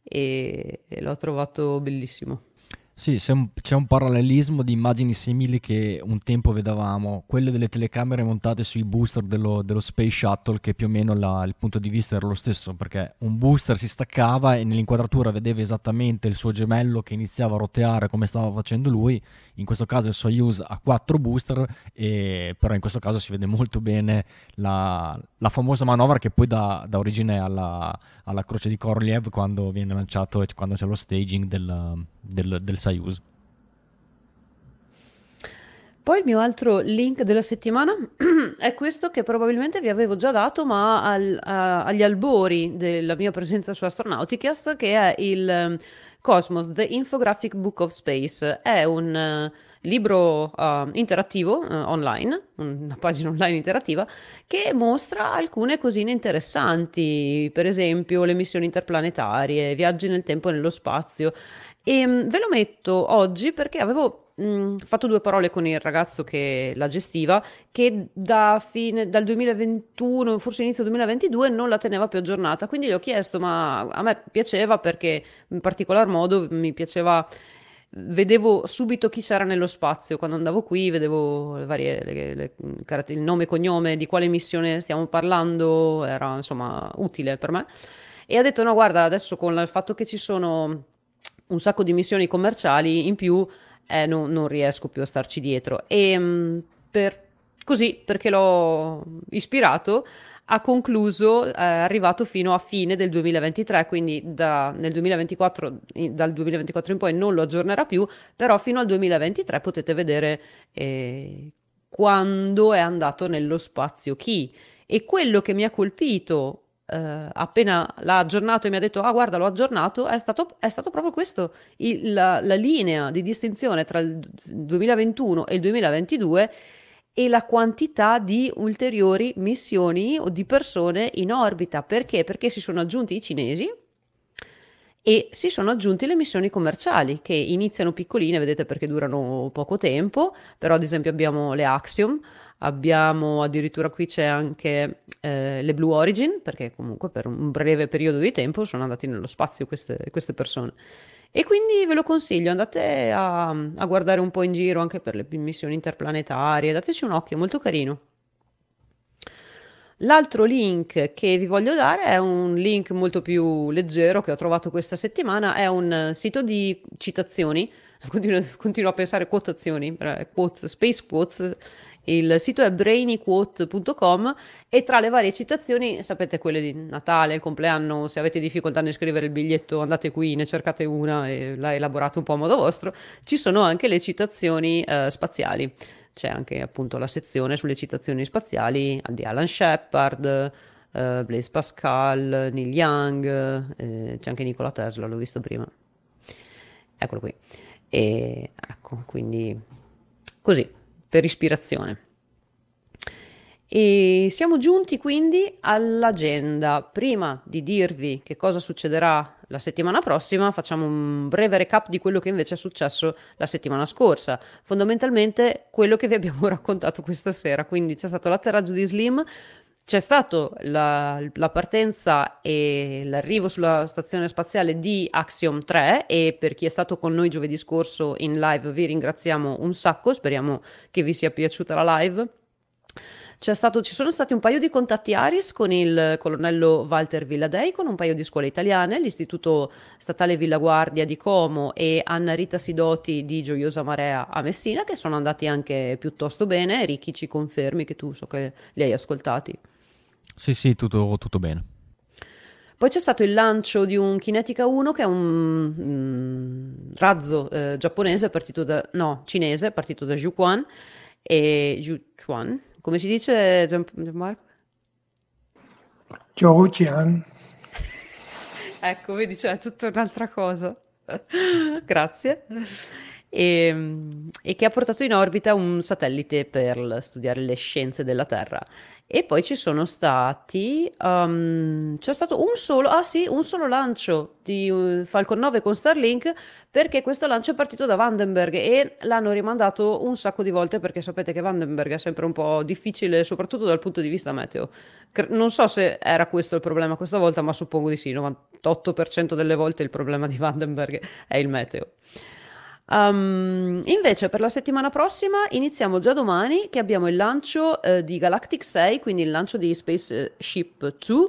e, e l'ho trovato bellissimo.
Sì, un, c'è un, parallelismo di immagini simili che un tempo vedevamo, quelle delle telecamere montate sui booster dello, dello Space Shuttle, che più o meno la, il punto di vista era lo stesso, perché un booster si staccava e nell'inquadratura vedeva esattamente il suo gemello che iniziava a roteare come stava facendo lui, in questo caso il Soyuz ha quattro booster, e, però in questo caso si vede molto bene la, la famosa manovra che poi dà, dà origine alla, alla, croce di Korolev quando viene lanciato e quando c'è lo staging del, del, del Soyuz.
Poi il mio altro link della settimana è questo che probabilmente vi avevo già dato, ma al, a, agli albori della mia presenza su Astronauticast, che è il Cosmos, The Infographic Book of Space. È un uh, libro uh, interattivo uh, online, una pagina online interattiva, che mostra alcune cosine interessanti, per esempio le missioni interplanetarie, viaggi nel tempo e nello spazio. E um, ve lo metto oggi perché avevo mh, fatto due parole con il ragazzo che la gestiva, che da fine, dal 2021, forse inizio 2022, non la teneva più aggiornata. Quindi gli ho chiesto, ma a me piaceva perché in particolar modo mi piaceva vedevo subito chi c'era nello spazio quando andavo qui, vedevo le varie, le, le, il nome e cognome di quale missione stiamo parlando, era insomma utile per me. E ha detto: No, guarda, adesso con il fatto che ci sono un sacco di missioni commerciali in più, eh, no, non riesco più a starci dietro. E mm, per, così, perché l'ho ispirato, ha concluso, è arrivato fino a fine del 2023, quindi da, nel 2024, dal 2024 in poi non lo aggiornerà più, però fino al 2023 potete vedere eh, quando è andato nello spazio chi. E quello che mi ha colpito Uh, appena l'ha aggiornato e mi ha detto ah guarda l'ho aggiornato è stato, è stato proprio questo il, la, la, linea di distinzione tra il 2021 e il 2022 e la quantità di ulteriori missioni o di persone in orbita perché? perché si sono aggiunti i cinesi e si sono aggiunte le missioni commerciali che iniziano piccoline vedete perché durano poco tempo però ad esempio abbiamo le Axiom abbiamo addirittura qui c'è anche eh, le Blue Origin, perché comunque per un breve periodo di tempo sono andati nello spazio queste, queste persone. E quindi ve lo consiglio, andate a, a, guardare un po' in giro anche per le missioni interplanetarie, dateci un occhio, molto carino. L'altro link che vi voglio dare è un link molto più leggero che ho trovato questa settimana, è un sito di citazioni, continuo, continuo a pensare quotazioni, eh, quotes, space quotes, il sito è brainyquote.com e tra le varie citazioni, sapete quelle di Natale, il compleanno, se avete difficoltà nel scrivere il biglietto andate qui, ne cercate una e la elaborate un po' a modo vostro, ci sono anche le citazioni eh, spaziali. C'è anche appunto la sezione sulle citazioni spaziali di Alan Shepard, eh, Blaise Pascal, Neil Young, eh, c'è anche Nikola Tesla, l'ho visto prima. Eccolo qui. E ecco, quindi così per ispirazione. E siamo giunti quindi all'agenda. Prima di dirvi che cosa succederà la settimana prossima, facciamo un breve recap di quello che invece è successo la settimana scorsa. Fondamentalmente quello che vi abbiamo raccontato questa sera. Quindi c'è stato l'atterraggio di Slim c'è stato la, la, partenza e l'arrivo sulla stazione spaziale di Axiom 3 e per chi è stato con noi giovedì scorso in live vi ringraziamo un sacco, speriamo che vi sia piaciuta la live. Stato, ci sono stati un paio di contatti Aris con il colonnello Walter Villadei, con un paio di scuole italiane, l'Istituto Statale Villa Guardia di Como e Anna Rita Sidoti di Gioiosa Marea a Messina, che sono andati anche piuttosto bene. Ricky, ci confermi che tu so che li hai ascoltati.
Sì, sì, tutto, tutto bene.
Poi c'è stato il lancio di un Kinetica 1 che è un mm, razzo eh, giapponese partito da no, cinese partito da Juquan e Juquan, come si dice Gianmarco?
Juquan.
ecco, vedi, c'è tutta un'altra cosa. Grazie. E, e che ha portato in orbita un satellite per studiare le scienze della Terra. E poi ci sono stati, um, c'è stato un solo, ah sì, un solo lancio di uh, Falcon 9 con Starlink perché questo lancio è partito da Vandenberg e l'hanno rimandato un sacco di volte perché sapete che Vandenberg è sempre un po' difficile, soprattutto dal punto di vista meteo. Non so se era questo il problema questa volta, ma suppongo di sì, 98% delle volte il problema di Vandenberg è il meteo. Um, invece per la settimana prossima iniziamo già domani che abbiamo il lancio eh, di Galactic 6, quindi il lancio di Spaceship 2,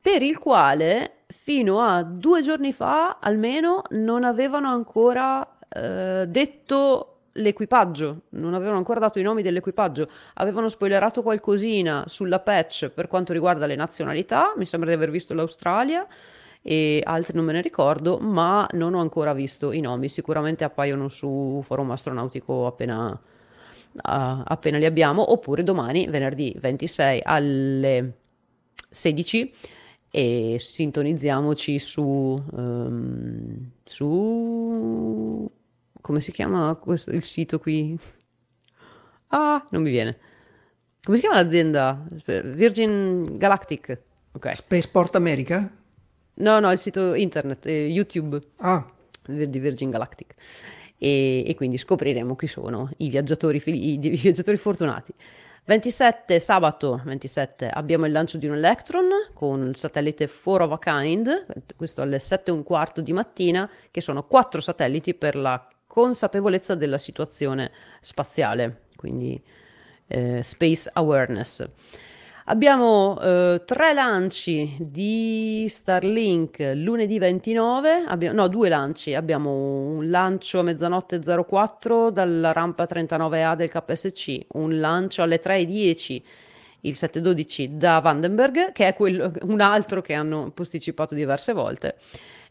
per il quale fino a due giorni fa almeno non avevano ancora eh, detto l'equipaggio, non avevano ancora dato i nomi dell'equipaggio, avevano spoilerato qualcosina sulla patch per quanto riguarda le nazionalità, mi sembra di aver visto l'Australia e altri non me ne ricordo, ma non ho ancora visto i nomi, sicuramente appaiono su forum astronautico appena, uh, appena li abbiamo, oppure domani, venerdì 26 alle 16 e sintonizziamoci su, um, su come si chiama questo, il sito qui? Ah, non mi viene. Come si chiama l'azienda? Virgin Galactic.
Okay. Spaceport America?
No, no, il sito internet, eh, YouTube
ah.
di Virgin Galactic. E, e, quindi scopriremo chi sono i viaggiatori, i, i viaggiatori fortunati. 27 sabato 27 abbiamo il lancio di un Electron con il satellite 4 of a Kind, questo alle 7 e un quarto di mattina, che sono quattro satelliti per la consapevolezza della situazione spaziale, quindi eh, Space Awareness. Abbiamo eh, tre lanci di Starlink lunedì 29, abbiamo, no due lanci, abbiamo un lancio a mezzanotte 04 dalla rampa 39A del KSC, un lancio alle 3.10 il 712 da Vandenberg, che è quello, un altro che hanno posticipato diverse volte.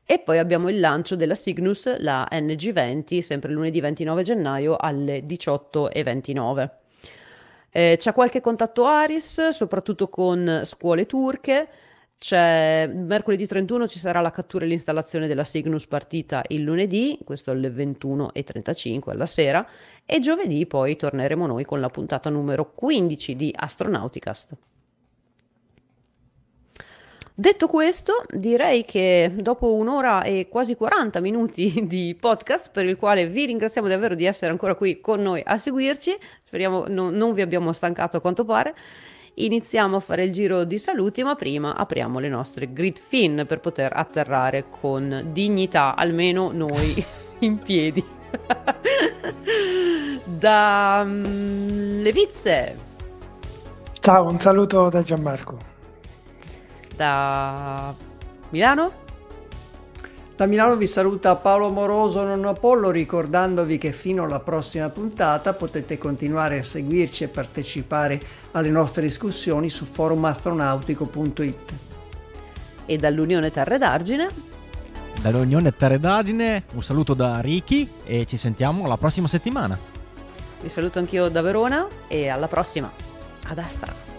E poi abbiamo il lancio della Cygnus, la NG20, sempre lunedì 29 gennaio alle 18.29. Eh, c'è qualche contatto Aris, soprattutto con scuole turche. C'è mercoledì 31 ci sarà la cattura e l'installazione della Cygnus partita il lunedì, questo alle 21.35 alla sera, e giovedì poi torneremo noi con la puntata numero 15 di Astronauticast. Detto questo, direi che dopo un'ora e quasi 40 minuti di podcast, per il quale vi ringraziamo davvero di essere ancora qui con noi a seguirci, speriamo no, non vi abbiamo stancato a quanto pare, iniziamo a fare il giro di saluti, ma prima apriamo le nostre grid fin per poter atterrare con dignità, almeno noi in piedi. da um, Levizze.
Ciao, un saluto da Gianmarco
da Milano.
Da Milano vi saluta Paolo Moroso non Apollo ricordandovi che fino alla prossima puntata potete continuare a seguirci e partecipare alle nostre discussioni su forumastronautico.it.
E dall'Unione Terre d'Argine.
Dall'Unione Terre d'Argine un saluto da Ricky e ci sentiamo la prossima settimana.
Vi saluto anch'io da Verona e alla prossima. Ad Astra.